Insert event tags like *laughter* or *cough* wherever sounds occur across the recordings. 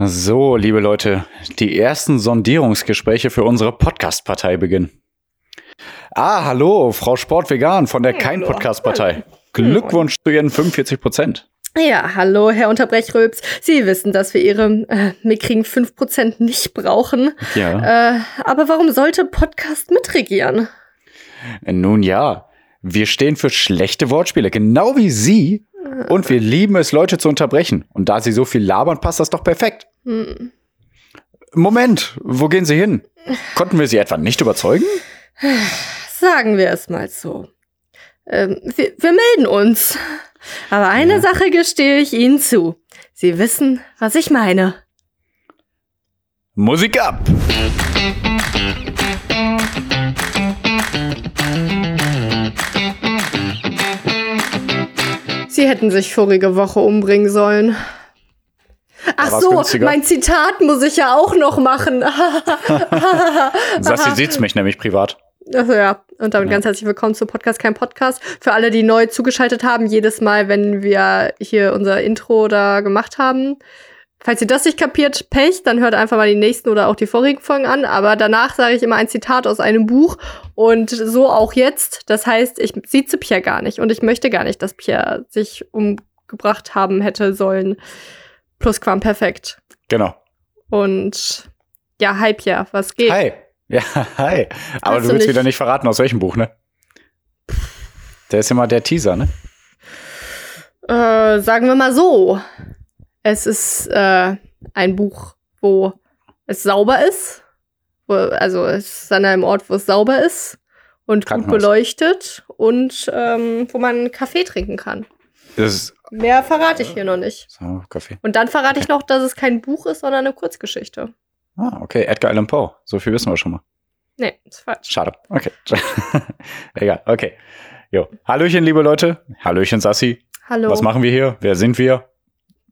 So, liebe Leute, die ersten Sondierungsgespräche für unsere Podcast-Partei beginnen. Ah, hallo, Frau Sportvegan von der Kein Podcast-Partei. *laughs* Glückwunsch zu Ihren 45 Prozent. Ja, hallo, Herr Unterbrechröps. Sie wissen, dass wir Ihre äh, mickrigen 5% nicht brauchen. Ja. Äh, aber warum sollte Podcast mitregieren? Nun ja, wir stehen für schlechte Wortspiele, genau wie Sie. Und wir lieben es, Leute zu unterbrechen. Und da Sie so viel labern, passt das doch perfekt. Hm. Moment, wo gehen Sie hin? Konnten wir Sie etwa nicht überzeugen? Sagen wir es mal so. Ähm, wir, wir melden uns. Aber eine Ja. Sache gestehe ich Ihnen zu. Sie wissen, was ich meine. Musik ab! Sie hätten sich vorige Woche umbringen sollen. Ach so, günstiger. mein Zitat muss ich ja auch noch machen. *laughs* *laughs* Sassi sieht's mich nämlich privat. Also ja, und damit Ja. ganz herzlich willkommen zu Podcast kein Podcast. Für alle, die neu zugeschaltet haben, jedes Mal, wenn wir hier unser Intro da gemacht haben. Falls ihr das nicht kapiert, Pech, dann hört einfach mal die nächsten oder auch die vorigen Folgen an. Aber danach sage ich immer ein Zitat aus einem Buch und so auch jetzt. Das heißt, ich sieze Pierre gar nicht und ich möchte gar nicht, dass Pierre sich umgebracht haben hätte sollen. Plusquamperfekt. Genau. Und ja, hi Pierre, was geht? Hi. Ja, hi. Aber Hast du willst nicht- wieder nicht verraten, aus welchem Buch, ne? Der ist immer der Teaser, ne? Äh, sagen wir mal so. Es ist äh, ein Buch, wo es sauber ist. Wo, also es ist an einem Ort, wo es sauber ist und gut beleuchtet und ähm, wo man Kaffee trinken kann. Mehr verrate ich hier noch nicht. so, Kaffee. Und dann verrate ich noch, dass es kein Buch ist, sondern eine Kurzgeschichte. Ah, okay. Edgar Allan Poe. So viel wissen wir schon mal. Nee, ist falsch. Schade. Okay. *laughs* Egal. Okay. Jo. Hallöchen, liebe Leute. Hallöchen, Sassi. Hallo. Was machen wir hier? Wer sind wir?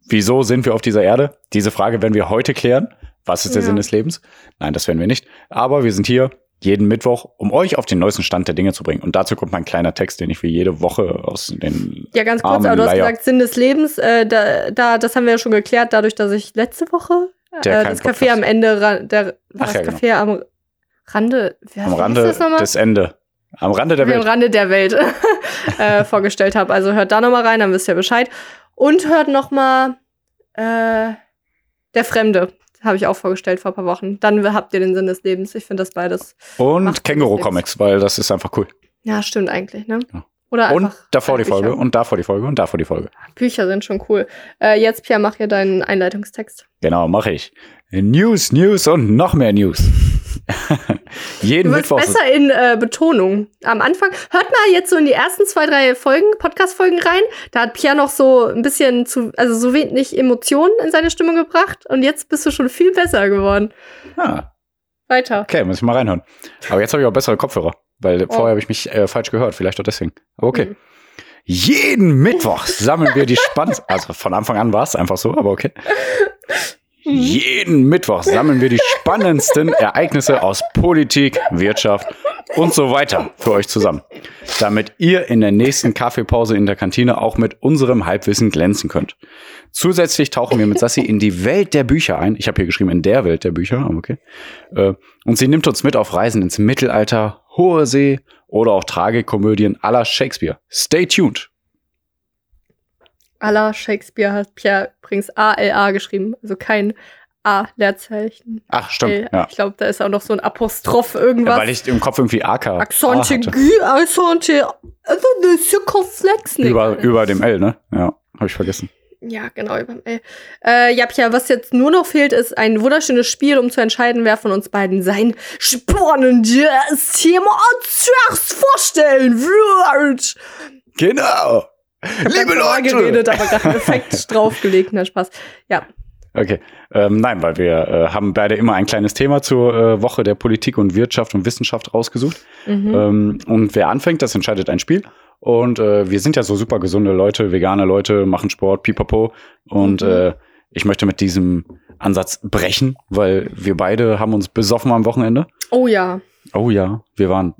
Wieso sind wir auf dieser Erde? Diese Frage werden wir heute klären. Was ist der Ja. Sinn des Lebens? Nein, das werden wir nicht. Aber wir sind hier jeden Mittwoch, um euch auf den neuesten Stand der Dinge zu bringen. Und dazu kommt mein kleiner Text, den ich für jede Woche aus den Ja, ganz kurz, aber du hast Leier. gesagt, Sinn des Lebens, äh, da, da, das haben wir ja schon geklärt, dadurch, dass ich letzte Woche Der äh, das Café am Ende, der, Ach das ja, genau. Café am Rande, wie am heißt Rande das nochmal? des Ende. Am Rande der Café am Welt. Rande der Welt *laughs* äh, vorgestellt habe. Also hört da nochmal rein, dann wisst ihr Bescheid. Und hört nochmal äh, Der Fremde. Habe ich auch vorgestellt vor ein paar Wochen. Dann habt ihr den Sinn des Lebens. Ich finde das beides. Und Känguru-Comics, weil das ist einfach cool. Ja, stimmt eigentlich, ne? Ja. Oder Und davor die Bücher. Folge und davor die Folge und davor die Folge. Bücher sind schon cool. Äh, jetzt, Pierre, mach hier deinen Einleitungstext. Genau, mache ich. News, News und noch mehr News. *laughs* Jeden Du Mittwoch. besser in äh, Betonung. Am Anfang, hört mal jetzt so in die ersten zwei, drei Folgen, Podcast-Folgen rein. Da hat Pierre noch so ein bisschen zu, also so wenig Emotionen in seine Stimmung gebracht. Und jetzt bist du schon viel besser geworden. Ah, Weiter. okay, muss ich mal reinhören. Aber jetzt habe ich auch bessere Kopfhörer, weil vorher habe ich mich äh, falsch gehört. Vielleicht auch deswegen. Aber okay. Mhm. Jeden Mittwoch sammeln wir die spannendsten. Also von Anfang an war es einfach so, aber okay. *laughs* Jeden Mittwoch sammeln wir die spannendsten Ereignisse aus Politik, Wirtschaft und so weiter für euch zusammen, damit ihr in der nächsten Kaffeepause in der Kantine auch mit unserem Halbwissen glänzen könnt. Zusätzlich tauchen wir mit Sassi in die Welt der Bücher ein. Ich habe hier geschrieben in der Welt der Bücher, okay. Äh, Und sie nimmt uns mit auf Reisen ins Mittelalter, Hohe See oder auch Tragikomödien aller Shakespeare. Stay tuned. Alla Shakespeare hat Pierre übrigens A-L-A geschrieben. Also kein A-Leerzeichen. Ach, stimmt. L. Ja. Ich glaube, da ist auch noch so ein Apostroph Ja, irgendwas. weil ich im Kopf irgendwie AK Accent aigu, accent, also ne circonflex. Nee, über, über dem L, ne? Ja, habe ich vergessen. Ja, genau, überm L. Äh, ja, Pia, was jetzt nur noch fehlt, ist ein wunderschönes Spiel, um zu entscheiden, wer von uns beiden sein spannendes Thema zuerst vorstellen wird. Genau. Liebe Leute. geredet, aber gerade einen Effekt *laughs* draufgelegt. Na, Spaß. Ja. Okay. Ähm, nein, weil wir äh, haben beide immer ein kleines Thema zur äh, Woche der Politik und Wirtschaft und Wissenschaft rausgesucht. Mhm. Ähm, und wer anfängt, das entscheidet ein Spiel. Und äh, wir sind ja so super gesunde Leute, vegane Leute, machen Sport, pipapo. Und Mhm. äh, ich möchte mit diesem Ansatz brechen, weil wir beide haben uns besoffen am Wochenende. Oh ja. Oh ja, wir waren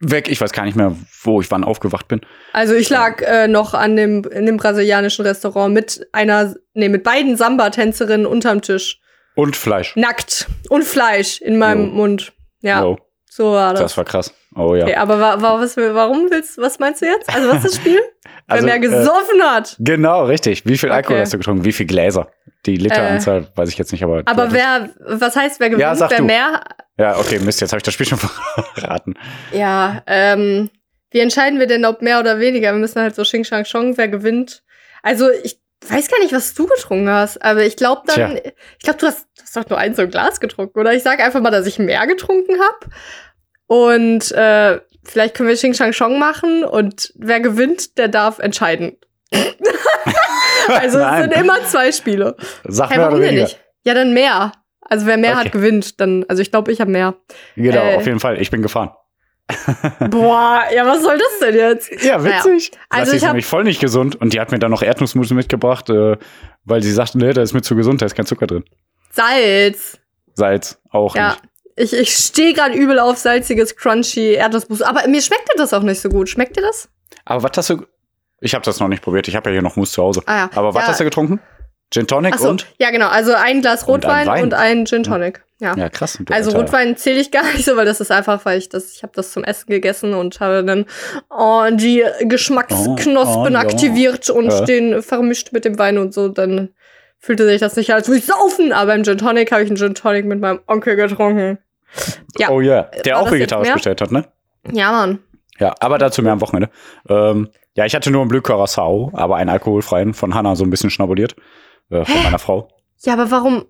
weg. Ich weiß gar nicht mehr, wo ich wann aufgewacht bin. Also ich lag äh, noch an dem, in dem brasilianischen Restaurant mit einer, nee, mit beiden Samba-Tänzerinnen unterm Tisch. Und Fleisch. Nackt. Und Fleisch in meinem Jo. Mund. Ja, Jo, so war das. das war krass. Oh ja. okay, aber wa wa was, warum willst was meinst du jetzt? Also was ist das Spiel? *laughs* Also, Wer mehr äh, gesoffen hat. Genau, richtig. Wie viel Alkohol Okay. hast du getrunken? Wie viel Gläser? Die Literanzahl weiß ich jetzt nicht, aber. Aber wer, was heißt, wer gewinnt? Ja, sag wer du. mehr? Ja, okay, Mist, jetzt habe ich das Spiel schon *laughs* verraten. Ja, ähm, wie entscheiden wir denn, ob mehr oder weniger? Wir müssen halt so Xing Shang Chong, wer gewinnt. Also ich weiß gar nicht, was du getrunken hast, aber ich glaube dann, ich glaube, du hast, du hast doch nur ein so ein Glas getrunken, oder? Ich sage einfach mal, dass ich mehr getrunken habe. Und äh, vielleicht können wir Xing Shang Chong machen und wer gewinnt, der darf entscheiden. *laughs* also es sind immer zwei Spiele. Sag mehr warum denn weniger. nicht? Ja, dann mehr. Also wer mehr Okay. hat, gewinnt. Dann, also ich glaube, ich habe mehr. Genau, Äh. auf jeden Fall. Ich bin gefahren. *laughs* Boah, ja, was soll das denn jetzt? Ja, witzig. Also Also ich ist nämlich voll nicht gesund und die hat mir dann noch Erdnussmus mitgebracht, äh, weil sie sagte, nee, da ist mir zu gesund, da ist kein Zucker drin. Salz. Salz auch Ja. nicht. Ich, ich stehe gerade übel auf salziges, crunchy Erdnussmus. Aber mir schmeckte das auch nicht so gut. Schmeckt dir das? Aber was hast du. Ich habe das noch nicht probiert, ich habe ja hier noch Mousse zu Hause. Ah ja. Aber was ja. hast du getrunken? Gin Tonic Achso, und? ja genau. Also ein Glas Und ein Rotwein und ein Gin Tonic. Ja. Ja, krass. Also Alter. Rotwein zähle ich *laughs* gar nicht so, weil das ist einfach, weil ich das, ich habe das zum Essen gegessen und habe dann oh, die Geschmacksknospen Oh, oh, aktiviert und Ja. den vermischt mit dem Wein und so. Dann fühlte sich das nicht als würde ich saufen, aber im Gin Tonic habe ich einen Gin Tonic mit meinem Onkel getrunken. Ja. Oh ja, der War auch das jetzt vegetarisch bestellt hat, ne? Ja, Mann. Ja, aber dazu mehr am Wochenende. Ähm, ja, ich hatte nur einen Bleu Curacao, aber einen alkoholfreien von Hanna so ein bisschen schnabuliert. Äh, von meiner Frau. Ja, aber warum?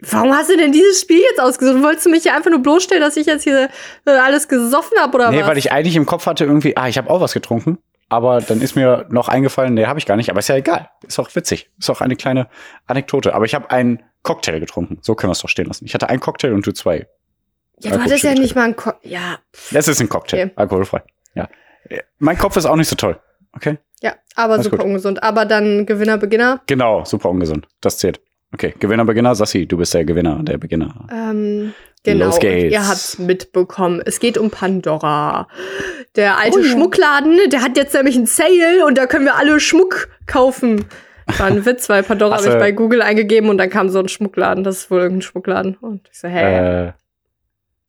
Warum hast du denn dieses Spiel jetzt ausgesucht? Wolltest du mich hier einfach nur bloßstellen, dass ich jetzt hier äh, alles gesoffen habe oder nee, was? weil ich eigentlich im Kopf hatte irgendwie, ah, ich habe auch was getrunken. Aber dann ist mir noch eingefallen, nee, habe ich gar nicht. Aber ist ja egal. Ist auch witzig. Ist auch eine kleine Anekdote. Aber ich habe einen Cocktail getrunken. So können wir es doch stehen lassen. Ich hatte einen Cocktail und du zwei. ja, du hattest ja nicht mal ein Ko Ja, Das ist ein Cocktail. Okay. Alkoholfrei. Ja. Mein Kopf ist auch nicht so toll. Okay? ja, aber Alles super gut. ungesund. Aber dann Gewinner, Beginner. Genau, super ungesund. Das zählt. Okay, Gewinner, Beginner. Sassi, du bist der Gewinner, der Beginner. Ähm, genau. Los geht's. Ihr habt's mitbekommen. Es geht um Pandora. Der alte Oh. Schmuckladen, der hat jetzt nämlich einen Sale und da können wir alle Schmuck kaufen. War ein *laughs* Witz, weil Pandora Hast habe ich bei Google eingegeben und dann kam so ein Schmuckladen. Das ist wohl irgendein Schmuckladen. Und ich so, hä? Äh,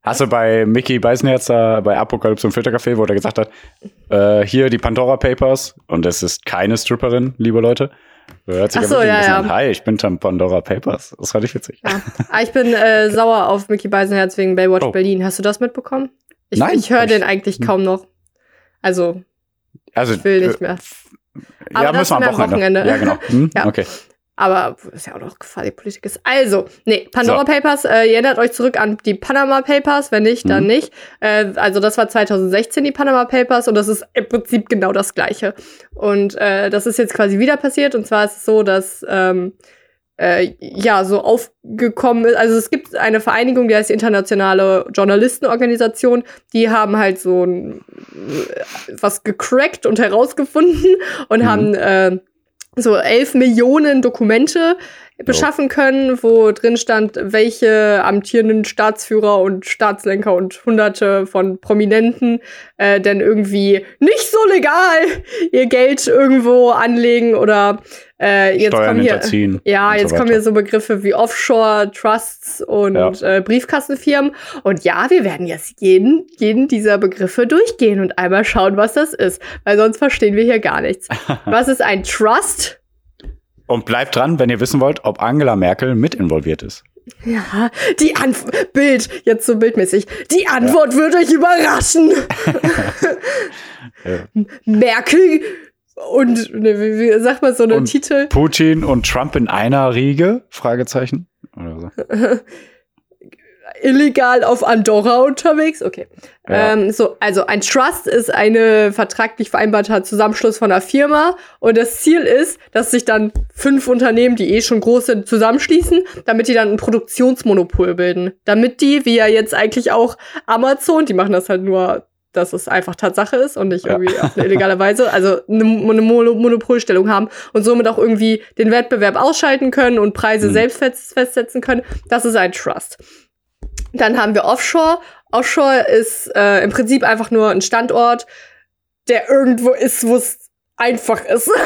hast du bei Mickey Beisenherz da bei Apokalypse und Filtercafé, wo der gesagt hat, äh, hier die Pandora Papers und es ist keine Stripperin, liebe Leute. Hört sich Ach ein so, ja, ja. an. Hi, ich bin Tam Pandora Papers. Das fand ich witzig. Ja. Ah, ich bin äh, *laughs* sauer auf Mickey Beisenherz wegen Baywatch Oh. Berlin. Hast du das mitbekommen? Ich, Nein, ich höre den ich- eigentlich kaum noch. Also, Also, ich will nicht äh, mehr. Ja, Aber das müssen wir am Wochenende. Wochenende. Ja, genau. *laughs* Hm? Ja. Okay. Aber ist ja auch noch Gefahr, die Politik ist. Also, nee, Pandora So. Papers, äh, ihr erinnert euch zurück an die Panama Papers, wenn nicht, dann Mhm. nicht. Äh, also das war 2016 die Panama Papers und das ist im Prinzip genau das Gleiche. Und äh, das ist jetzt quasi wieder passiert und zwar ist es so, dass ähm, äh, ja so aufgekommen ist. Also es gibt eine Vereinigung, die heißt Internationale Journalistenorganisation. Die haben halt so ein, äh, was gecrackt und herausgefunden und Mhm. haben äh, so elf Millionen Dokumente beschaffen können, wo drin stand, welche amtierenden Staatsführer und Staatslenker und hunderte von Prominenten äh, denn irgendwie nicht so legal ihr Geld irgendwo anlegen oder äh, jetzt Steuern kommen hier *laughs* ja, jetzt so kommen hier so Begriffe wie Offshore, Trusts und äh, Briefkastenfirmen. Und ja, wir werden jetzt jeden, jeden dieser Begriffe durchgehen und einmal schauen, was das ist. Weil sonst verstehen wir hier gar nichts. *laughs* was ist ein Trust? Und bleibt dran, wenn ihr wissen wollt, ob Angela Merkel mit involviert ist. Ja, die Antwort, Bild, jetzt so bildmäßig. Die Antwort wird euch überraschen. *laughs* Ja. Merkel und, ne, wie, sagt man so einen Titel? Putin und Trump in einer Riege? Fragezeichen. Oder so. *laughs* illegal auf Andorra unterwegs. Okay. Ja. Ähm, so, also ein Trust ist eine vertraglich vereinbarter Zusammenschluss von einer Firma und das Ziel ist, dass sich dann fünf Unternehmen, die eh schon groß sind, zusammenschließen, damit die dann ein Produktionsmonopol bilden. Damit die, wie ja jetzt eigentlich auch Amazon, die machen das halt nur dass es einfach Tatsache ist und nicht Ja. irgendwie auf *laughs* eine illegale Weise, also eine, eine Mono Monopolstellung haben und somit auch irgendwie den Wettbewerb ausschalten können und Preise Mhm. selbst fest festsetzen können. Das ist ein Trust. Dann haben wir Offshore. Offshore ist äh, im Prinzip einfach nur ein Standort, der irgendwo ist, wo es einfach ist. *laughs*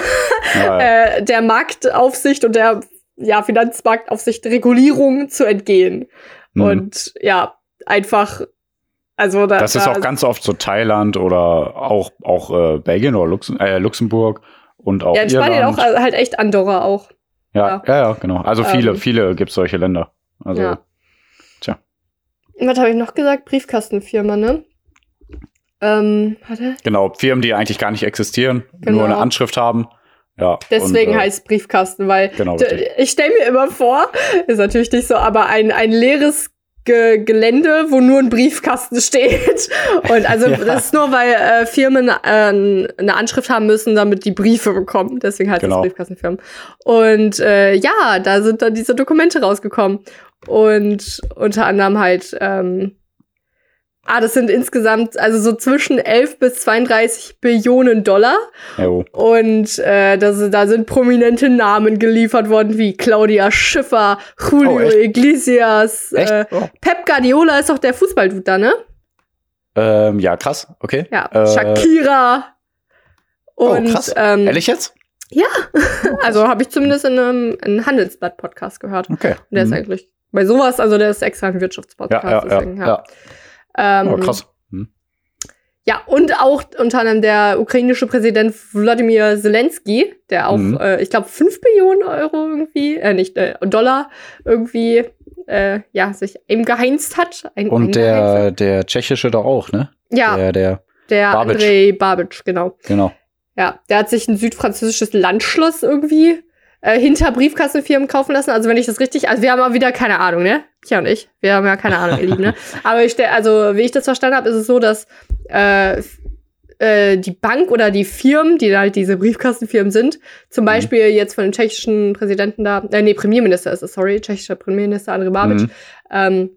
Ja, äh, der Marktaufsicht und der ja, Finanzmarktaufsicht Regulierung zu entgehen. Mhm. Und ja, einfach also da, das ist auch ganz oft so Thailand oder auch, auch äh, Belgien oder Lux äh, Luxemburg und auch. Ja, in Spanien auch also halt echt Andorra auch. Ja, ja, ja, genau. Also viele, ähm, viele gibt es solche Länder. Also, ja. Was habe ich noch gesagt? Briefkastenfirma, ne? Ähm, warte. Genau, Firmen, die eigentlich gar nicht existieren, genau. nur eine Anschrift haben. Ja, Deswegen und, äh, heißt Briefkasten, weil genau, ich stelle mir immer vor, ist natürlich nicht so, aber ein, ein leeres Ge Gelände, wo nur ein Briefkasten *laughs* steht. Und also ja. das ist nur, weil äh, Firmen äh, eine Anschrift haben müssen, damit die Briefe bekommen. Deswegen heißt genau. es Briefkastenfirmen. Und äh, ja, da sind dann diese Dokumente rausgekommen. Und unter anderem halt ähm, Ah, das sind insgesamt also so zwischen 11 bis 32 Billionen Dollar. Jo. Und äh, das, da sind prominente Namen geliefert worden, wie Claudia Schiffer, Julio oh, Iglesias, äh, oh. Pep Guardiola ist doch der Fußballdude da, ne? Ähm, ja, krass, okay. Ja, äh, Shakira. Oh, und, oh, krass. Ähm, Ehrlich jetzt? Ja, *laughs* also habe ich zumindest in einem, einem Handelsblatt-Podcast gehört. Okay. Und der mhm. ist eigentlich bei sowas, also der ist extra ein Wirtschaftspodcast. Ja, ja, deswegen, ja. ja. Ähm, oh, krass. Hm. Ja, und auch unter anderem der ukrainische Präsident Wladimir Zelensky, der auch, mhm. äh, ich glaube, 5 Billionen Euro irgendwie, äh, nicht äh, Dollar irgendwie, äh, ja, sich eben geheinzt hat. Ein, und der, der tschechische da auch, ne? Ja. Der, der, der Babic. Andrei Babic, genau. Genau. Ja, der hat sich ein südfranzösisches Landschloss irgendwie äh, hinter Briefkassenfirmen kaufen lassen. Also wenn ich das richtig, also wir haben mal wieder keine Ahnung, ne? Tja und ich, wir haben ja keine Ahnung, ihr Lieben, ne? *laughs* Aber ich also wie ich das verstanden habe, ist es so, dass äh, äh, die Bank oder die Firmen, die da halt diese Briefkastenfirmen sind, zum mhm. Beispiel jetzt von dem tschechischen Präsidenten da, äh, nee, Premierminister ist es, sorry, tschechischer Premierminister Andrej Babic, mhm. ähm,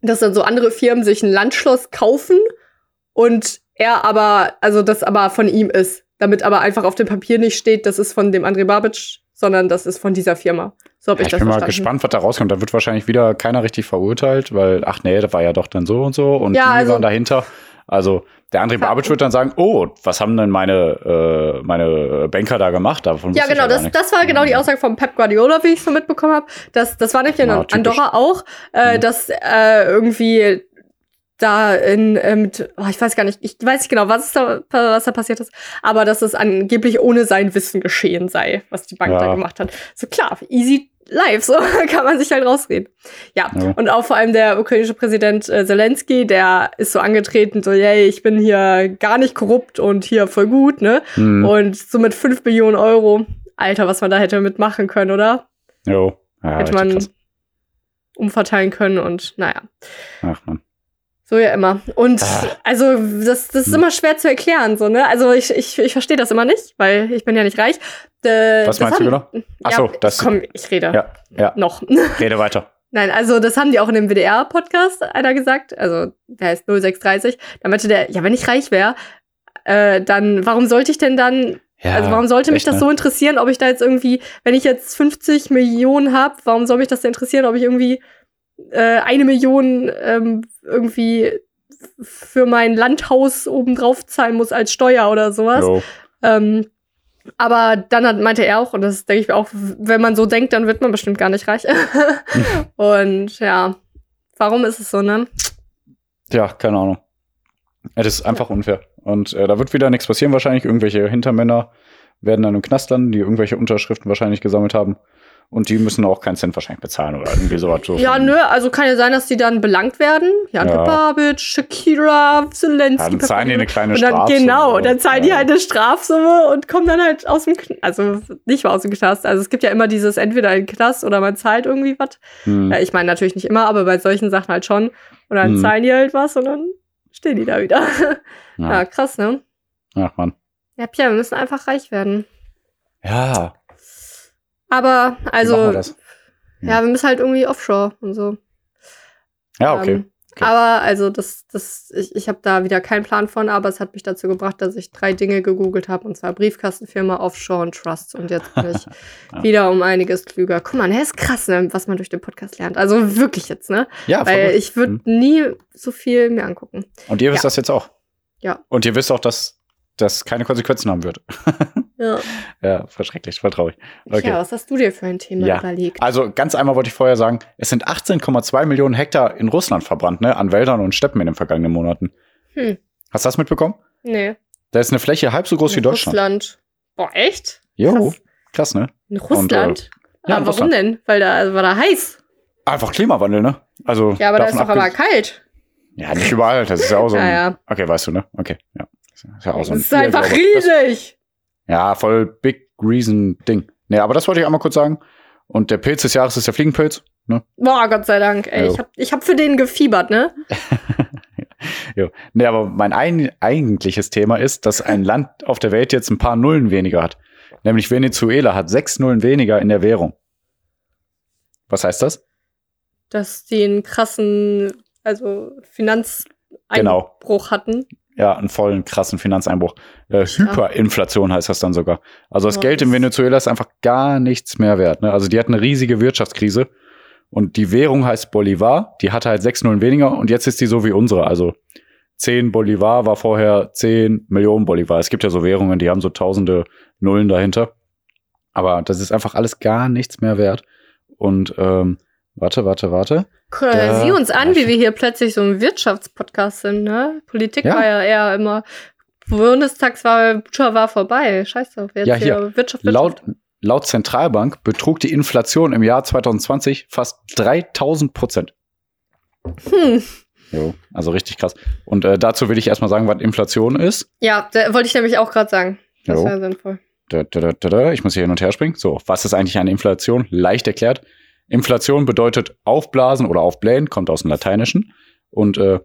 dass dann so andere Firmen sich ein Landschloss kaufen und er aber, also das aber von ihm ist, damit aber einfach auf dem Papier nicht steht, das ist von dem Andrej Babic sondern das ist von dieser Firma. So habe ja, ich, das Ich bin verstanden. mal gespannt, was da rauskommt. Da wird wahrscheinlich wieder keiner richtig verurteilt, weil, ach nee, das war ja doch dann so und so und ja, die also, waren dahinter. Also der André Babic wird dann sagen, oh, was haben denn meine, äh, meine Banker da gemacht? Davon ja, genau, das, das war genau die mhm. Aussage von Pep Guardiola, wie ich so mitbekommen habe. Das, das war nicht in ja, Andorra auch, äh, mhm. dass äh, irgendwie da in äh, mit, oh, ich weiß gar nicht, ich weiß nicht genau, was da, was da passiert ist, aber dass es angeblich ohne sein Wissen geschehen sei, was die Bank ja. da gemacht hat. So klar, easy live, so *laughs* kann man sich halt rausreden. Ja. ja. und auch vor allem der ukrainische Präsident äh, Zelensky, der ist so angetreten, so, yay, ich bin hier gar nicht korrupt und hier voll gut, ne? Mhm. Und so mit 5 Millionen Euro, Alter, was man da hätte mitmachen können, oder? Jo. Ja, hätte man krass. umverteilen können und naja. Ach man. So ja immer. Und ah. also das, das ist immer schwer zu erklären, so, ne? Also ich, ich, ich verstehe das immer nicht, weil ich bin ja nicht reich. Äh, Was meinst haben, du genau? Achso, ja, das. Komm, ich rede. Ja, ja. Noch. *laughs* Rede weiter. Nein, also das haben die auch in dem WDR-Podcast einer gesagt. Also der heißt 0630. Da meinte der, ja, wenn ich reich wäre, äh, dann warum sollte ich denn dann ja, also warum sollte mich das ne? so interessieren, ob ich da jetzt irgendwie, wenn ich jetzt 50 Millionen habe, warum soll mich das denn interessieren, ob ich irgendwie äh, eine Million ähm, irgendwie für mein Landhaus obendrauf zahlen muss als Steuer oder sowas. Ähm, aber dann hat, meinte er auch, und das denke ich auch, wenn man so denkt, dann wird man bestimmt gar nicht reich. *laughs* und ja, warum ist es so, ne? Ja, keine Ahnung. Es ist einfach unfair. Und äh, da wird wieder nichts passieren wahrscheinlich. Irgendwelche Hintermänner werden dann im Knast landen, die irgendwelche Unterschriften wahrscheinlich gesammelt haben. Und die müssen auch keinen Cent wahrscheinlich bezahlen oder irgendwie sowas. So *laughs* ja, nö, also kann ja sein, dass die dann belangt werden. Jan ja. Babic, Shakira, Zelensky. Ja, dann zahlen die eine kleine und dann, Strafsumme. Genau, dann zahlen ja. die halt eine Strafsumme und kommen dann halt aus dem Knast. Also nicht mal aus dem Knast. Also es gibt ja immer dieses entweder ein Knast oder man zahlt irgendwie was. Hm. Ja, ich meine natürlich nicht immer, aber bei solchen Sachen halt schon. Und dann hm. zahlen die halt was und dann stehen die da wieder. Ja, *laughs* ja krass, ne? Ach man. Ja, Pierre, wir müssen einfach reich werden. Ja. Aber, also, wir ja. ja. wir müssen halt irgendwie offshore und so. Ja, okay. Ähm, Aber also das, das, ich, ich habe da wieder keinen Plan von, aber es hat mich dazu gebracht, dass ich drei Dinge gegoogelt habe, und zwar Briefkastenfirma, Offshore und Trust. Und jetzt bin ich Ja. *laughs* wieder um einiges klüger. Guck mal, ne, ist krass, ne, was man durch den Podcast lernt. Also wirklich jetzt, ne? Ja, Weil verrückt. ich würde Mhm. nie so viel mir angucken. Und ihr wisst Ja. das jetzt auch. Ja. Und ihr wisst auch, dass das keine Konsequenzen haben wird. *laughs* Ja. Ja, voll schrecklich, voll traurig. Okay. Ja, was hast du dir für ein Thema Ja. überlegt? Also ganz einmal wollte ich vorher sagen, es sind 18,2 Millionen Hektar in Russland verbrannt, ne, an Wäldern und Steppen in den vergangenen Monaten. Hm. Hast du das mitbekommen? Nee. Da ist eine Fläche halb so groß wie In Deutschland. Russland. Boah, echt? Jo, Krass. krass, ne? In Russland? ja, aber in warum Russland. denn? Weil da also war da heiß. Einfach Klimawandel, ne? Also Ja, aber da ist doch aber kalt. Ja, nicht überall, das ist ja auch so. *laughs* Ja, ein, ja. Okay, weißt du, ne? Okay, ja. Das ist ja auch so ein das ist einfach riesig. Ja, voll Big Reason Ding. Nee, aber das wollte ich einmal kurz sagen. Und der Pilz des Jahres ist der Fliegenpilz. Ne? Boah, Gott sei Dank. Ey, Jo. ich hab, ich hab für den gefiebert, ne? *laughs* Jo. Nee, aber mein ein eigentliches Thema ist, dass ein Land auf der Welt jetzt ein paar Nullen weniger hat. Nämlich Venezuela hat sechs Nullen weniger in der Währung. Was heißt das? Dass die einen krassen, also Finanzeinbruch Genau. hatten. Ja, einen vollen krassen Finanzeinbruch. Äh, Hyperinflation heißt das dann sogar. Also das Geld in Venezuela ist einfach gar nichts mehr wert. Ne? Also die hat eine riesige Wirtschaftskrise und die Währung heißt Bolivar. Die hatte halt sechs Nullen weniger und jetzt ist die so wie unsere. Also 10 Bolivar war vorher 10 Millionen Bolivar. Es gibt ja so Währungen, die haben so tausende Nullen dahinter. Aber das ist einfach alles gar nichts mehr wert. Und ähm, warte, warte, warte. Guck, Da- Sieh uns an, wie wir hier plötzlich so ein Wirtschaftspodcast sind, ne? Politik Ja. war ja eher immer Bundestagswahl, war vorbei. Scheiße, jetzt Ja, hier, hier. Wirtschaft, Wirtschaft. Laut, laut Zentralbank betrug die Inflation im Jahr 2020 fast 3000 Prozent. Hm. Jo, also richtig krass. Und äh, dazu will ich erstmal sagen, was Inflation ist. Ja, da wollte ich nämlich auch gerade sagen. Das wäre sinnvoll. Da, da, da. Ich muss hier hin und her springen. So, was ist eigentlich eine Inflation? Leicht erklärt. Inflation bedeutet aufblasen oder aufblähen, kommt aus dem Lateinischen. Und äh,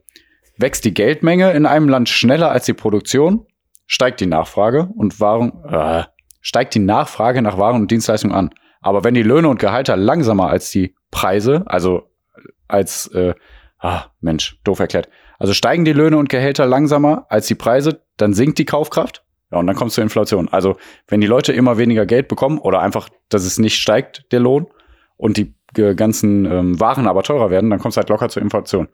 wächst die Geldmenge in einem Land schneller als die Produktion, steigt die Nachfrage und Waren, äh, steigt die Nachfrage nach Waren und Dienstleistungen an. Aber wenn die Löhne und Gehalter langsamer als die Preise, also als, äh, ah, Mensch, doof erklärt. Also steigen die Löhne und Gehälter langsamer als die Preise, dann sinkt die Kaufkraft. Ja, und dann kommt es zur Inflation. Also, wenn die Leute immer weniger Geld bekommen oder einfach, dass es nicht steigt, der Lohn, und die äh, ganzen ähm, Waren aber teurer werden, dann kommt es halt locker zur Inflation.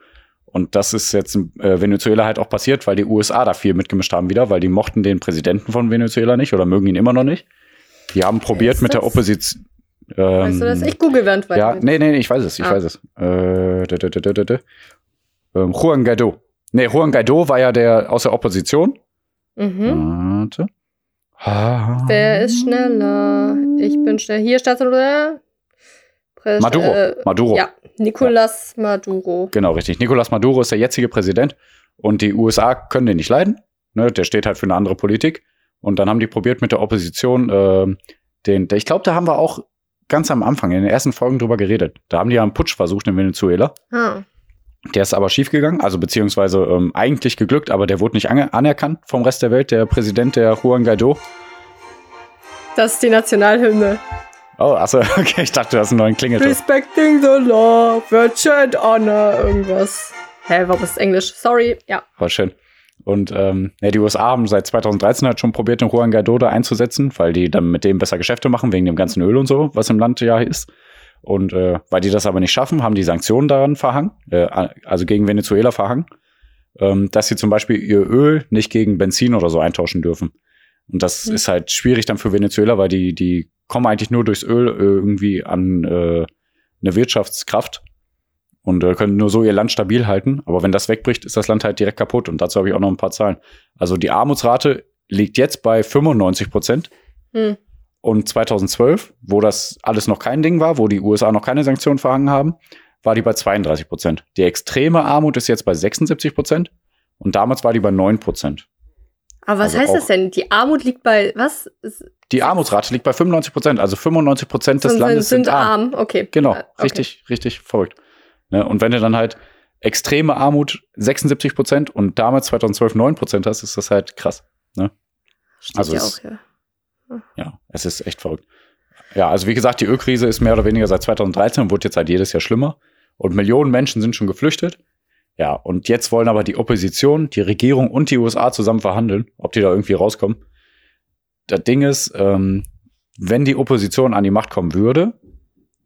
Und das ist jetzt in äh, Venezuela halt auch passiert, weil die USA da viel mitgemischt haben wieder, weil die mochten den Präsidenten von Venezuela nicht oder mögen ihn immer noch nicht. Die haben probiert mit der? Opposition. Ähm, Weißt du das? Ich google während weiter. ja, nee, nee, ich weiß es, ich Ah. weiß es. Äh, da, da, da. Ähm, Juan Guaido. Nee, Juan Guaido war ja der aus der Opposition. Mhm. Warte. Ah. Wer ist schneller? Ich bin schnell. Hier, Staatsoberhaupt. Prä- Maduro. Äh, Maduro. Ja, Nicolas Maduro. Genau, richtig. Nicolas Maduro ist der jetzige Präsident und die USA können den nicht leiden. Ne, der steht halt für eine andere Politik. Und dann haben die probiert mit der Opposition, ähm, den, der, ich glaube, da haben wir auch ganz am Anfang in den ersten Folgen drüber geredet. Da haben die ja einen Putsch versucht in Venezuela. Ah. Der ist aber schiefgegangen, also beziehungsweise ähm, eigentlich geglückt, aber der wurde nicht anerkannt vom Rest der Welt, der Präsident der Juan Guaido. Das ist die Nationalhymne. Oh, achso, *laughs* okay, ich dachte, du hast einen neuen Klingelton. Respecting the law, virtue and honor, irgendwas. Hä, warum ist Englisch? Sorry, ja. War schön. Und ähm, ja, die USA haben seit 2013 halt schon probiert, den Juan Guaido da einzusetzen, weil die dann mit dem besser Geschäfte machen, wegen dem ganzen Öl und so, was im Land ja ist. Und äh, weil die das aber nicht schaffen, haben die Sanktionen daran verhangen, äh, also gegen Venezuela verhangen, ähm, dass sie zum Beispiel ihr Öl nicht gegen Benzin oder so eintauschen dürfen. Und das Hm. ist halt schwierig dann für Venezuela, weil die, die kommen eigentlich nur durchs Öl äh, irgendwie an äh, eine Wirtschaftskraft und äh, können nur so ihr Land stabil halten. Aber wenn das wegbricht, ist das Land halt direkt kaputt. Und dazu habe ich auch noch ein paar Zahlen. Also die Armutsrate liegt jetzt bei 95 Prozent. Hm. Und 2012, wo das alles noch kein Ding war, wo die USA noch keine Sanktionen verhangen haben, war die bei 32 Prozent. Die extreme Armut ist jetzt bei 76 Prozent. Und damals war die bei 9 Prozent. Aber was Also heißt das denn? Die Armut liegt bei, was? Die Armutsrate liegt bei 95 Prozent. Also 95 Prozent des sind, Landes sind sind arm. arm. Okay. Genau, okay. richtig, richtig verrückt. Ne? Und wenn du dann halt extreme Armut 76 Prozent und damals 2012 9 Prozent hast, ist das halt krass. Steht also ja es- auch hier. Ja, es ist echt verrückt. Ja, also wie gesagt, die Ölkrise ist mehr oder weniger seit 2013 und wird jetzt halt jedes Jahr schlimmer. Und Millionen Menschen sind schon geflüchtet. Ja, und jetzt wollen aber die Opposition, die Regierung und die USA zusammen verhandeln, ob die da irgendwie rauskommen. Das Ding ist, ähm, wenn die Opposition an die Macht kommen würde,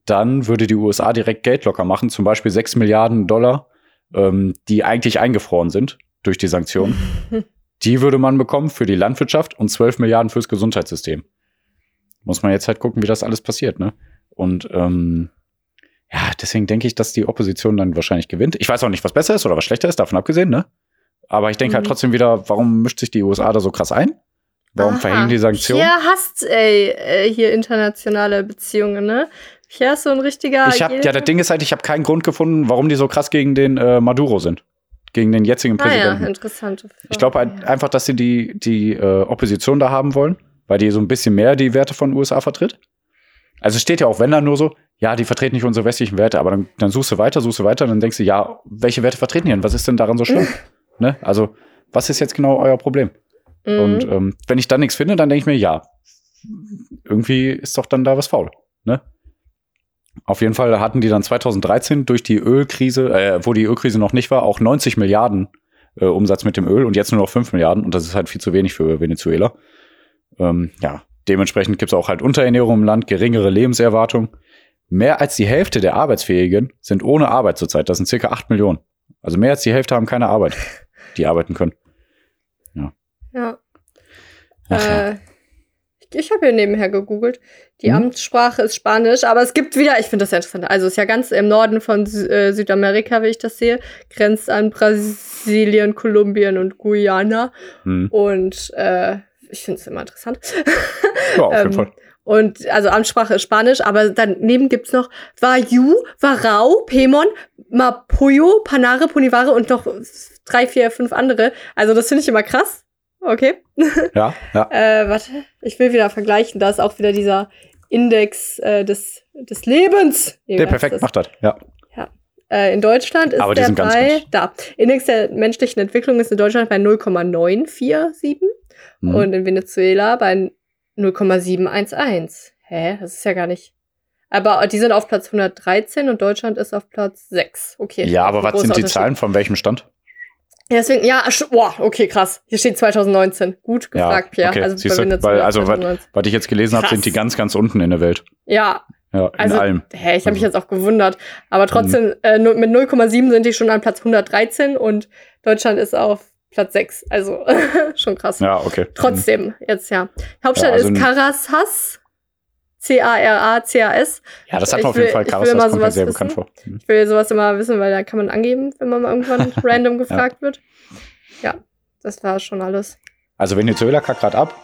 dann würde die USA direkt Geld locker machen, zum Beispiel 6 Milliarden Dollar, ähm, die eigentlich eingefroren sind durch die Sanktionen. *laughs* die würde man bekommen für die Landwirtschaft und 12 Milliarden fürs Gesundheitssystem. Muss man jetzt halt gucken, wie das alles passiert, ne? Und ähm, ja, deswegen denke ich, dass die Opposition dann wahrscheinlich gewinnt. Ich weiß auch nicht, was besser ist oder was schlechter ist, davon abgesehen, ne? Aber ich denke halt Mhm. trotzdem wieder, warum mischt sich die USA da so krass ein? Warum Aha. verhängen die Sanktionen? Hier hast ey, äh, hier internationale Beziehungen, ne? Hier ist so ein richtiger. ich habe ja, das Ding ist halt, ich habe keinen Grund gefunden, warum die so krass gegen den äh, Maduro sind, gegen den jetzigen Ah ja, Präsidenten. interessante Frage. ich glaube halt einfach, dass sie die die äh, Opposition da haben wollen, weil die so ein bisschen mehr die Werte von USA vertritt. Also es steht ja auch, wenn dann nur so, ja, die vertreten nicht unsere westlichen Werte, aber dann, dann suchst du weiter, suchst du weiter, dann denkst du, ja, welche Werte vertreten die denn? Was ist denn daran so schlimm? *laughs* ne? Also, was ist jetzt genau euer Problem? Mhm. Und ähm, wenn ich dann nichts finde, dann denke ich mir, ja, irgendwie ist doch dann da was faul. Ne? Auf jeden Fall hatten die dann 2013 durch die Ölkrise, äh, wo die Ölkrise noch nicht war, auch 90 Milliarden äh, Umsatz mit dem Öl und jetzt nur noch 5 Milliarden und das ist halt viel zu wenig für Venezuela. Ähm, ja, dementsprechend gibt es auch halt Unterernährung im Land, geringere Lebenserwartung. Mehr als die Hälfte der Arbeitsfähigen sind ohne Arbeit zurzeit. Das sind circa 8 Millionen. Also mehr als die Hälfte haben keine Arbeit, *laughs* die arbeiten können. ja. Ach ja. Äh, ich ich habe hier nebenher gegoogelt. Die Mhm. Amtssprache ist Spanisch, aber es gibt wieder, ich finde das sehr interessant. Also es ist ja ganz im Norden von Sü äh, Südamerika, wie ich das sehe, grenzt an Brasilien, Kolumbien und Guyana. Hm. Und äh, ich finde es immer interessant. *laughs* Ja, auf jeden Ähm, Fall. Und also Amtssprache ist Spanisch, aber daneben gibt's noch Vayu, Varau, Pemon, Mapuyo, Panare, Punivare und noch drei, vier, fünf andere. Also das finde ich immer krass. Okay. *laughs* Ja, ja. Äh, warte, ich will wieder vergleichen. Da ist auch wieder dieser Index äh, des, des Lebens. Nee, Der perfekt das? macht das. Ja. Äh, in Deutschland ist Aber der bei, da. Index der menschlichen Entwicklung ist in Deutschland bei 0,947 Mhm. und in Venezuela bei 0,711. Hä? Das ist ja gar nicht. Aber die sind auf Platz 113 und Deutschland ist auf Platz 6. Okay. ja, aber was sind die. Zahlen von welchem Stand? Ja, deswegen, ja, boah, okay, krass. Hier steht 2019. Gut Ja, gefragt, Pierre. okay. Also Siehst du, weil, also, was, 2019. was ich jetzt gelesen habe, sind die ganz, ganz unten in der Welt. Ja, Ja, in Also, allem. hä, ich habe mich Also- jetzt auch gewundert. Aber trotzdem, äh, nu- mit 0,7 sind die schon an Platz 113 und Deutschland ist auf Platz 6. Also *laughs* schon krass. Ja, okay. Trotzdem, jetzt ja. Hauptstadt Ja, also ist Caracas. C-A-R-A-C-A-S. Ja, das hat Ich man auf jeden will- Fall. das kommt mir sehr wissen. bekannt vor. Mhm. Ich will sowas immer wissen, weil da kann man angeben, wenn man mal irgendwann *laughs* random gefragt wird. Ja, das war schon alles. Also Venezuela kackt grad ab.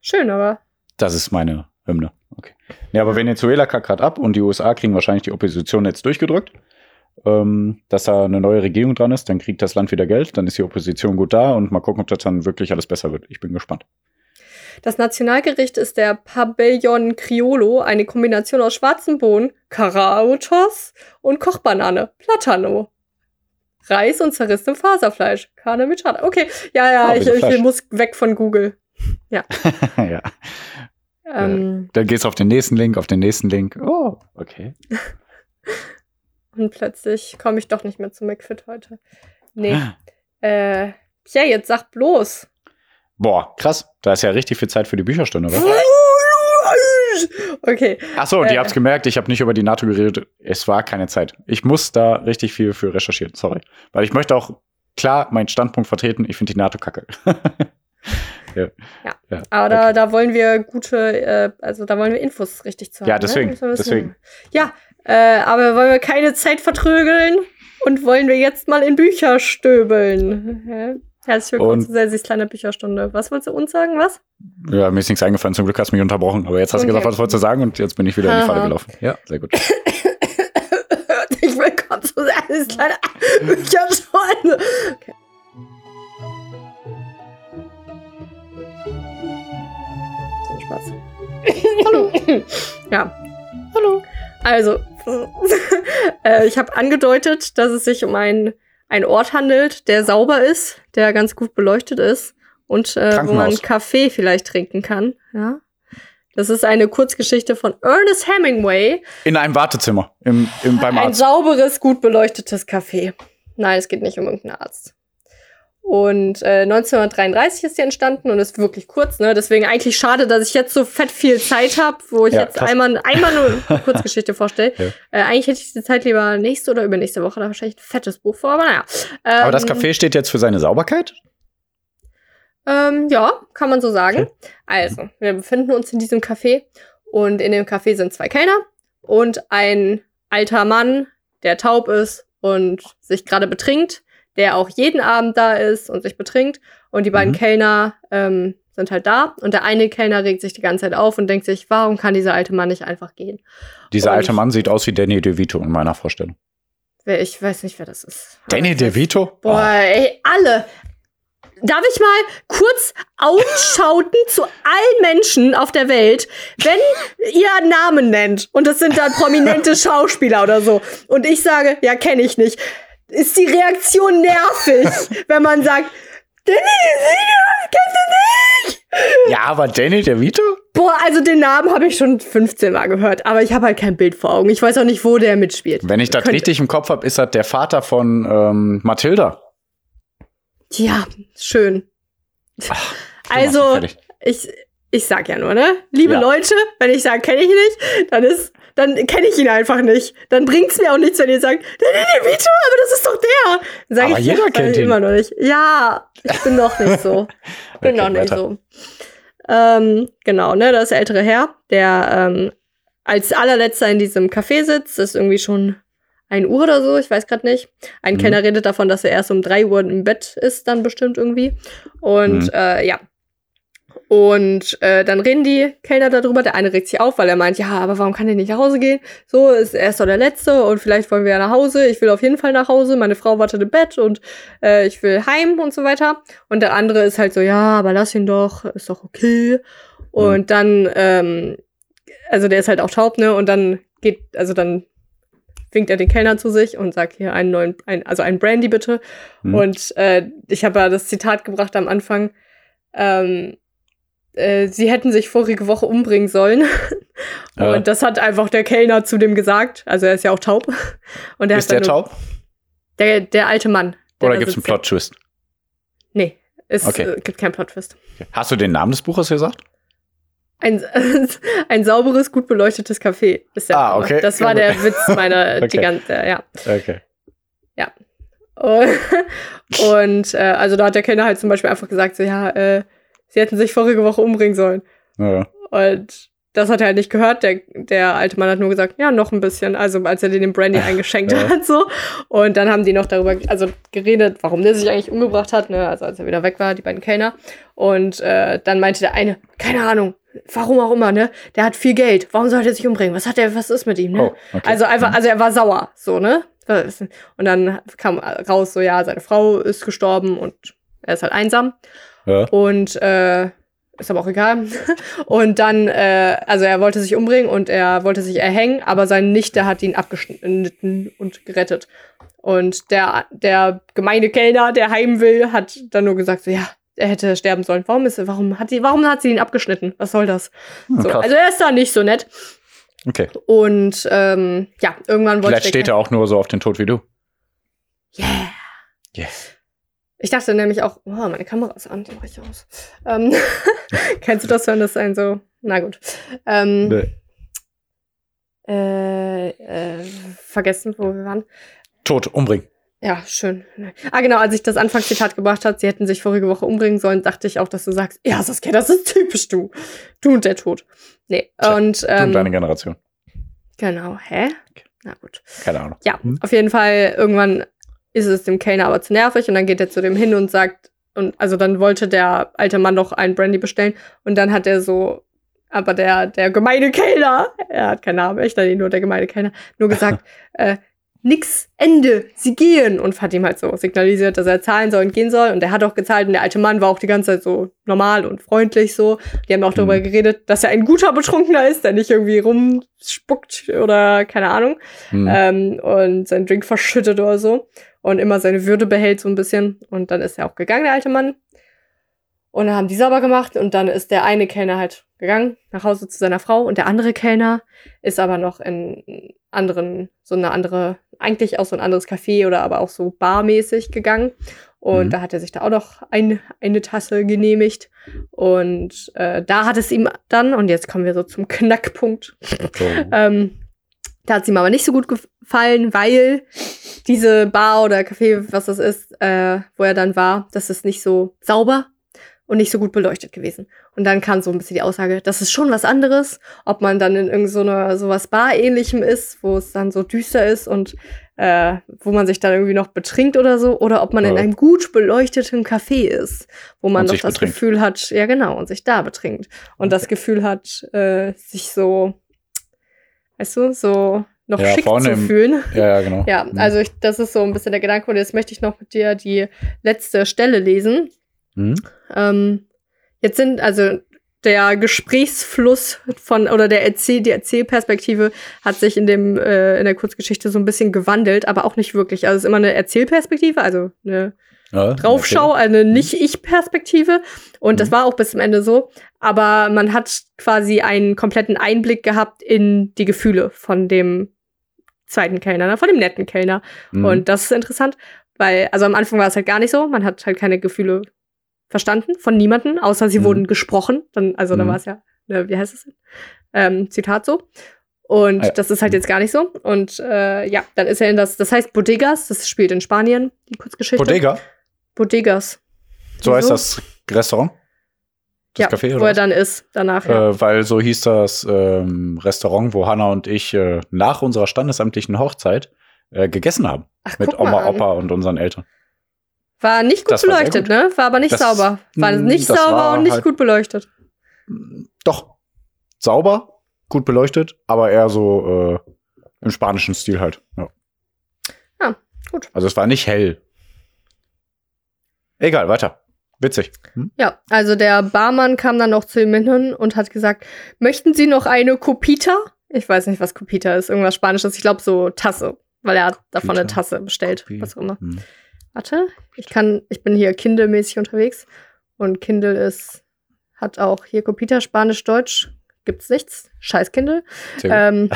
Schön, aber Das ist meine Hymne. Okay. Ja, aber Venezuela kackt grad ab und die USA kriegen wahrscheinlich die Opposition jetzt durchgedrückt. Ähm, dass da eine neue Regierung dran ist, dann kriegt das Land wieder Geld, dann ist die Opposition gut da und mal gucken, ob das dann wirklich alles besser wird. Ich bin gespannt. Das Nationalgericht ist der Pabellon Criollo, eine Kombination aus schwarzen Bohnen, Karautos und Kochbanane, Platano. Reis und zerrissenem Faserfleisch. Carne mit Schade. Okay, ja, ja, Ah, ich, wieder ich muss weg von Google. *laughs* ja. Ähm, Dann geht's auf den nächsten Link, auf den nächsten Link. Oh, okay. *laughs* Und plötzlich komme ich doch nicht mehr zu McFit heute. Nee. Ah. äh, ja, jetzt sag bloß. Boah, krass. Da ist ja richtig viel Zeit für die Bücherstunde, wa? *laughs* Okay. Ach so, und Äh. ihr habt's gemerkt, ich habe nicht über die NATO geredet. Es war keine Zeit. Ich muss da richtig viel für recherchieren, sorry. Weil ich möchte auch klar meinen Standpunkt vertreten. Ich finde die NATO kacke. *laughs* ja. Ja. Aber da, okay. da wollen wir gute, äh, also da wollen wir Infos richtig zu haben. Ja, deswegen, Ne? Deswegen. Ja, äh, aber wollen wir keine Zeit vertrögeln und wollen wir jetzt mal in Bücher stöbeln. Herzlich willkommen Und- zu Selsis kleiner Bücherstunde. Was wolltest du uns sagen? Was? ja, mir ist nichts eingefallen. Zum Glück hast du mich unterbrochen. Aber jetzt hast du Okay. gesagt, was wolltest du sagen und jetzt bin ich wieder in die Falle Aha. gelaufen. Ja, sehr gut. ich willkommen zu Selsis kleiner Bücherstunde. Okay. So, Spaß. Hallo. ja. Hallo. Also, *laughs* äh, ich habe angedeutet, dass es sich um einen, einen Ort handelt, der sauber ist, der ganz gut beleuchtet ist und äh, wo man. Kaffee vielleicht trinken kann. Ja. Das ist eine Kurzgeschichte von Ernest Hemingway. In einem Wartezimmer, im, im, beim Ein Arzt. sauberes, gut beleuchtetes Café. Nein, es geht nicht um irgendeinen Arzt. Und äh, 1933 ist sie entstanden und ist wirklich kurz, ne? Deswegen eigentlich schade, dass ich jetzt so fett viel Zeit habe, wo ich Ja, jetzt krass. einmal, einmal nur eine Kurzgeschichte vorstelle. *laughs* Ja. Äh, eigentlich hätte ich die Zeit lieber nächste oder übernächste Woche, da wahrscheinlich ein fettes Buch vor, aber naja. Ähm, Aber das Café steht jetzt für seine Sauberkeit? Ähm, ja, kann man so sagen. Okay. Also, wir befinden uns in diesem Café und in dem Café sind zwei Kellner und ein alter Mann, der taub ist und sich gerade betrinkt, der auch jeden Abend da ist und sich betrinkt. Und die beiden Mhm. Kellner ähm, sind halt da und der eine Kellner regt sich die ganze Zeit auf und denkt sich, warum kann dieser alte Mann nicht einfach gehen? Dieser Und- alte Mann sieht aus wie Danny DeVito in meiner Vorstellung. Wer, ich weiß nicht, wer das ist. Danny DeVito? Boah, ey, alle. Darf ich mal kurz ausschauten zu allen Menschen auf der Welt, wenn ihr Namen nennt und das sind dann prominente *laughs* Schauspieler oder so und ich sage, ja, kenne ich nicht, ist die Reaktion nervig, *laughs* wenn man sagt, Danny DeVito, kennst du nicht? Ja, aber Danny DeVito? Boah, also den Namen habe ich schon 15 Mal gehört, aber ich habe halt kein Bild vor Augen. Ich weiß auch nicht, wo der mitspielt. Wenn ich das Könnte- richtig im Kopf habe, ist das der Vater von ähm, Mathilda. Ja, schön. Machst Also, ich, ich sag ja nur, ne? Liebe Ja. Leute, wenn ich sage, kenne ich nicht, dann ist, dann kenne ich ihn einfach nicht. Dann bringt's mir auch nichts, wenn ihr sagt, der der Vito, aber das ist doch der. Dann sag Aber ich, jeder kennt ihn. immer noch nicht. Ja, ich bin noch nicht so. *laughs* bin Okay, noch nicht weiter. so. Ähm, genau, ne? Das ist der ältere Herr, der ähm, als allerletzter in diesem Café sitzt. Das ist irgendwie schon ein Uhr oder so, ich weiß gerade nicht. Ein Mhm. Kellner redet davon, dass er erst um drei Uhr im Bett ist, dann bestimmt irgendwie. Und Mhm. äh, ja. Und äh, dann reden die Kellner darüber. Der eine regt sich auf, weil er meint, ja, aber warum kann der nicht nach Hause gehen? So, ist er doch der Letzte und vielleicht wollen wir ja nach Hause. Ich will auf jeden Fall nach Hause. Meine Frau wartet im Bett und äh, ich will heim und so weiter. Und der andere ist halt so, ja, aber lass ihn doch, ist doch okay. Und dann, ähm, also der ist halt auch taub, ne? Und dann geht, also dann winkt er den Kellner zu sich und sagt hier einen neuen, ein, also einen Brandy bitte. Mhm. Und äh, ich habe ja das Zitat gebracht am Anfang. Ähm, äh, sie hätten sich vorige Woche umbringen sollen. Ja. Und das hat einfach der Kellner zu dem gesagt. Also er ist ja auch taub. Und der Ist der taub? Der, der alte Mann. der Oder gibt es einen. Plot-Twist? Nee, es Okay. äh, gibt keinen Plot-Twist. Hast du den Namen des Buches gesagt? Ein, *laughs* ein sauberes, gut beleuchtetes Café ist der Ah, Name. okay. Das war Ja, der. Witz *laughs* meiner, die Okay. ganze, ja. Okay. Und, *laughs* und äh, also da hat der Kellner halt zum Beispiel einfach gesagt, so, ja, äh, sie hätten sich vorige Woche umbringen sollen. Ja. Und das hat er halt nicht gehört. Der, der alte Mann hat nur gesagt, ja, noch ein bisschen. Also als er den den Brandy eingeschenkt Ja. hat, so. Und dann haben die noch darüber, also geredet, warum der sich eigentlich umgebracht hat, ne? Also als er wieder weg war, die beiden Kellner. Und äh, dann meinte der eine, keine Ahnung, warum auch immer, ne? Der hat viel Geld. Warum sollte er sich umbringen? Was hat er, was ist mit ihm, ne? Oh, okay. Also einfach, also er war sauer, so, ne? Und dann kam raus, so, ja, seine Frau ist gestorben und er ist halt einsam. Ja. Und äh, ist aber auch egal. *laughs* Und dann, äh, also er wollte sich umbringen und er wollte sich erhängen, aber seine Nichte hat ihn abgeschnitten und gerettet. Und der, der gemeine Kellner, der heim will, hat dann nur gesagt, so, ja, er hätte sterben sollen. Warum ist er, warum hat die, warum hat sie ihn abgeschnitten? Was soll das? Hm, So, also er ist da nicht so nett. Okay. Und ähm, ja, irgendwann wollte Vielleicht steht er auch nur so auf den Tod wie du. Yeah. Yeah. Ich dachte nämlich auch, oh, meine Kamera ist an, die mach ich aus. Ähm, *laughs* kennst du das, wenn das ein so, na gut. Ähm, Nee. äh, äh, vergessen, wo wir waren. Tod, umbringen. Ja, schön. Ah, genau, als ich das Anfangszitat gebracht hat, sie hätten sich vorige Woche umbringen sollen, dachte ich auch, dass du sagst, ja, Saskia, das ist typisch du. Du und der Tod. Nee, Tja, und, Du und deine ähm, Generation. genau, hä? Na gut. Keine Ahnung. Ja, Hm? auf jeden Fall, irgendwann ist es dem Kellner aber zu nervig und dann geht er zu dem hin und sagt, und also dann wollte der alte Mann noch einen Brandy bestellen und dann hat er so, aber der, der gemeine Kellner, er hat keinen Namen, echt nur der gemeine Kellner, nur gesagt, *laughs* äh, nix, Ende, sie gehen und hat ihm halt so signalisiert, dass er zahlen soll und gehen soll und er hat auch gezahlt und der alte Mann war auch die ganze Zeit so normal und freundlich so. Die haben auch darüber Mhm. geredet, dass er ein guter Betrunkener ist, der nicht irgendwie rumspuckt oder keine Ahnung Hm. ähm, und seinen Drink verschüttet oder so und immer seine Würde behält so ein bisschen. Und dann ist er auch gegangen, der alte Mann. Und dann haben die sauber gemacht und dann ist der eine Kellner halt gegangen nach Hause zu seiner Frau und der andere Kellner ist aber noch in anderen, so eine andere, eigentlich auch so ein anderes Café oder aber auch so barmäßig gegangen. Und Mhm. da hat er sich da auch noch ein, eine Tasse genehmigt. Und äh, da hat es ihm dann, und jetzt kommen wir so zum Knackpunkt, So. ähm, da hat es ihm aber nicht so gut gefallen, weil diese Bar oder Café, was das ist, äh, wo er dann war, das ist nicht so sauber und nicht so gut beleuchtet gewesen. Und dann kam so ein bisschen die Aussage, das ist schon was anderes, ob man dann in irgend so sowas Bar-ähnlichem ist, wo es dann so düster ist und äh, wo man sich dann irgendwie noch betrinkt oder so, oder ob man in Ja. einem gut beleuchteten Café ist, wo man Und noch das betrinkt. Gefühl hat, ja genau, und sich da betrinkt. Und das Gefühl hat, äh, sich so, weißt du, so noch Ja, schick zu im- fühlen. *laughs* Ja, ja, genau. Ja, Mhm. also ich, das ist so ein bisschen der Gedanke. Und jetzt möchte ich noch mit dir die letzte Stelle lesen. Mhm. Ähm, jetzt sind also der Gesprächsfluss von oder der Erzähl, die Erzählperspektive hat sich in dem äh, in der Kurzgeschichte so ein bisschen gewandelt, aber auch nicht wirklich. Also es ist immer eine Erzählperspektive, also eine Ja, Draufschau, eine Nicht-Ich-Perspektive. Und das Mhm. war auch bis zum Ende so. Aber man hat quasi einen kompletten Einblick gehabt in die Gefühle von dem zweiten Kellner, ne, von dem netten Kellner. Mhm. Und das ist interessant, weil, also am Anfang war es halt gar nicht so. Man hat halt keine Gefühle verstanden von niemanden, außer sie Mhm. wurden gesprochen. Dann, also da Mhm. war es ja, ne, wie heißt es denn? Ähm, Zitat so. Und Ah ja. das ist halt jetzt gar nicht so. Und äh, ja, dann ist er in das, das heißt Bodegas, das spielt in Spanien, die Kurzgeschichte. Bodega, Bodegas. so heißt Wieso? das Restaurant? Das ja, Café wo er dann ist, danach. Ja. Äh, weil so hieß das ähm, Restaurant, wo Hanna und ich äh, nach unserer standesamtlichen Hochzeit äh, gegessen haben. Ach, Mit Oma. Opa und unseren Eltern. War nicht gut Das beleuchtet, gut. ne? War aber nicht Das- sauber. War nicht sauber war und nicht halt- gut beleuchtet. Doch, sauber, gut beleuchtet, aber eher so äh, im spanischen Stil halt. Ja. Ja, gut. Also es war nicht hell. Egal, weiter. Witzig. Hm? Ja, also der Barmann kam dann noch zu ihm hin und hat gesagt, möchten Sie noch eine Copita? Ich weiß nicht, was Copita ist. Irgendwas Spanisches. Ich glaube so Tasse. Weil er hat davon eine Copita. Tasse bestellt. Copy. Was auch immer. Hm. Warte, ich kann, ich bin hier Kindle-mäßig unterwegs. Und Kindle ist, hat auch hier Copita, Spanisch, Deutsch. Gibt's nichts. Scheiß Kindle. Ähm,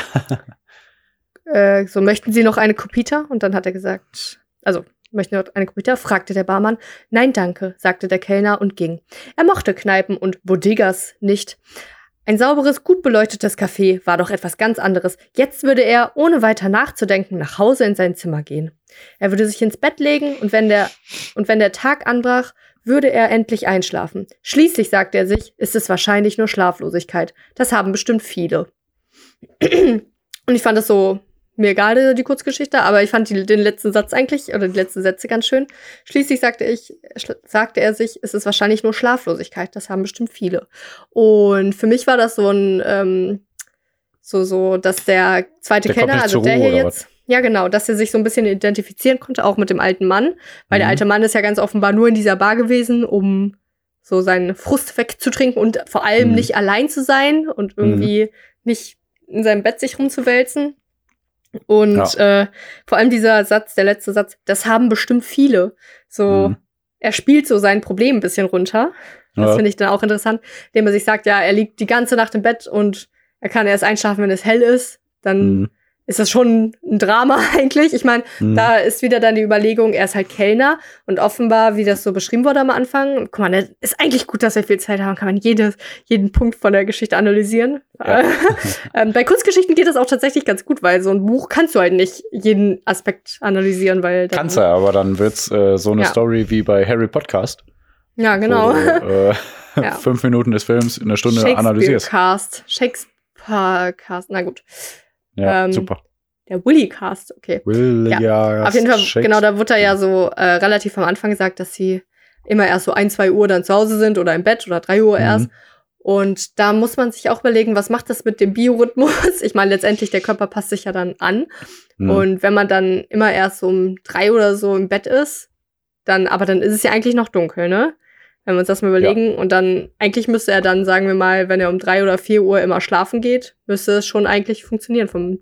*laughs* äh, so, möchten Sie noch eine Copita? Und dann hat er gesagt, also, möchten noch eine Copita? fragte der Barmann. Nein, danke, sagte der Kellner und ging. Er mochte Kneipen und Bodegas nicht. Ein sauberes, gut beleuchtetes Café war doch etwas ganz anderes. Jetzt würde er, ohne weiter nachzudenken, nach Hause in sein Zimmer gehen. Er würde sich ins Bett legen und wenn der, und wenn der Tag anbrach, würde er endlich einschlafen. Schließlich, sagte er sich, ist es wahrscheinlich nur Schlaflosigkeit. Das haben bestimmt viele. *clears throat* Und ich fand das so, mir egal, die- Kurzgeschichte, aber ich fand die, den letzten Satz eigentlich, oder die letzten Sätze ganz schön. Schließlich sagte ich, sagte er sich, es ist wahrscheinlich nur Schlaflosigkeit. Das haben bestimmt viele. Und für mich war das so ein, ähm, so, so, dass der zweite Der Kellner, also der Ruhe, hier jetzt, ja genau, dass er sich so ein bisschen identifizieren konnte, auch mit dem alten Mann, weil der Mhm. alte Mann ist ja ganz offenbar nur in dieser Bar gewesen, um so seinen Frust wegzutrinken und vor allem Mhm. nicht allein zu sein und irgendwie nicht in seinem Bett sich rumzuwälzen. Und äh, vor allem dieser Satz, der letzte Satz, das haben bestimmt viele. So, Mhm. er spielt so sein Problem ein bisschen runter. Das Ja. finde ich dann auch interessant, indem er sich sagt, ja, er liegt die ganze Nacht im Bett und er kann erst einschlafen, wenn es hell ist. Dann Mhm. Ist das schon ein Drama *laughs* eigentlich. Ich meine, Mhm. da ist wieder dann die Überlegung, er ist halt Kellner und offenbar, wie das so beschrieben wurde am Anfang, guck mal, das ist eigentlich gut, dass wir viel Zeit haben, kann man jedes, jeden Punkt von der Geschichte analysieren. Ja. *laughs* ähm, bei Kurzgeschichten geht das auch tatsächlich ganz gut, weil so ein Buch kannst du halt nicht jeden Aspekt analysieren, weil Kannst du, aber dann wird's äh, so eine Ja. Story wie bei Harry Podcast. Ja, genau. Du, *laughs* äh, Ja. fünf Minuten des Films in einer Stunde analysierst. Shakespeare-Cast. Shakespeare-Cast, na gut. Ja, ähm, super. Der Willy-Cast, okay. William Auf jeden Fall, genau, da wurde er ja so äh, relativ am Anfang gesagt, dass sie immer erst so ein, zwei Uhr dann zu Hause sind oder im Bett oder drei Uhr Mhm. erst. Und da muss man sich auch überlegen, was macht das mit dem Biorhythmus? *laughs* Ich meine, letztendlich, der Körper passt sich ja dann an. Mhm. Und wenn man dann immer erst so um drei oder so im Bett ist, dann, aber dann ist es ja eigentlich noch dunkel, ne? Wenn wir uns das mal überlegen. Und dann, eigentlich müsste er dann, sagen wir mal, wenn er um drei oder vier Uhr immer schlafen geht, müsste es schon eigentlich funktionieren vom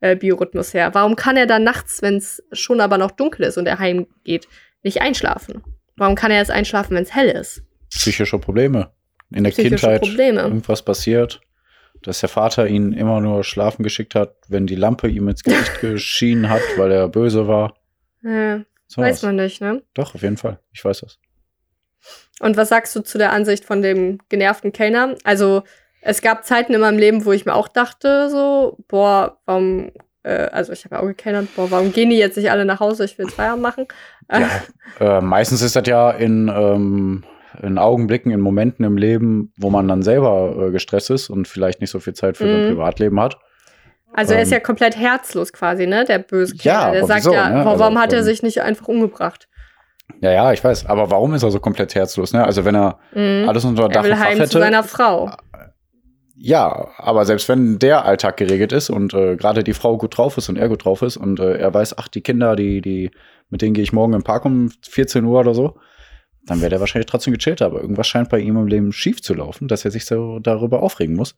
äh, Biorhythmus her. Warum kann er dann nachts, wenn es schon aber noch dunkel ist und er heimgeht, nicht einschlafen? Warum kann er jetzt einschlafen, wenn es hell ist? psychische Probleme. In der Psychische Kindheit Probleme. irgendwas passiert, dass der Vater ihn immer nur schlafen geschickt hat, wenn die Lampe ihm ins Gesicht *laughs* geschienen hat, weil er böse war. Ja, So weiß man nicht, ne? Doch, auf jeden Fall. Ich weiß das. Und was sagst du zu der Ansicht von dem genervten Kellner? Also, es gab Zeiten in meinem Leben, wo ich mir auch dachte, so, boah, warum, äh, also ich habe ja auch gekellnert, boah, warum gehen die jetzt nicht alle nach Hause? Ich will Feierabend machen. Ja, äh, meistens ist das ja in, ähm, in Augenblicken, in Momenten im Leben, wo man dann selber äh, gestresst ist und vielleicht nicht so viel Zeit für sein Mhm. Privatleben hat. Also er ist Ähm, ja komplett herzlos quasi, ne? Der böse Ja, Kerl. Der aber sagt wieso, ja, ne? boah, warum Also, hat er ähm, sich nicht einfach umgebracht? Ja, ja, ich weiß. Aber warum ist er so komplett herzlos? Ne? Also wenn er Mhm. alles unter Er Dach will und Fach heim zu hätte. seiner Frau. Ja, aber selbst wenn der Alltag geregelt ist und äh, gerade die Frau gut drauf ist und er gut drauf ist und äh, er weiß, ach, die Kinder, die, die, mit denen gehe ich morgen im Park um 14 Uhr oder so, dann wäre der wahrscheinlich trotzdem gechillt. Aber irgendwas scheint bei ihm im Leben schief zu laufen, dass er sich so darüber aufregen muss.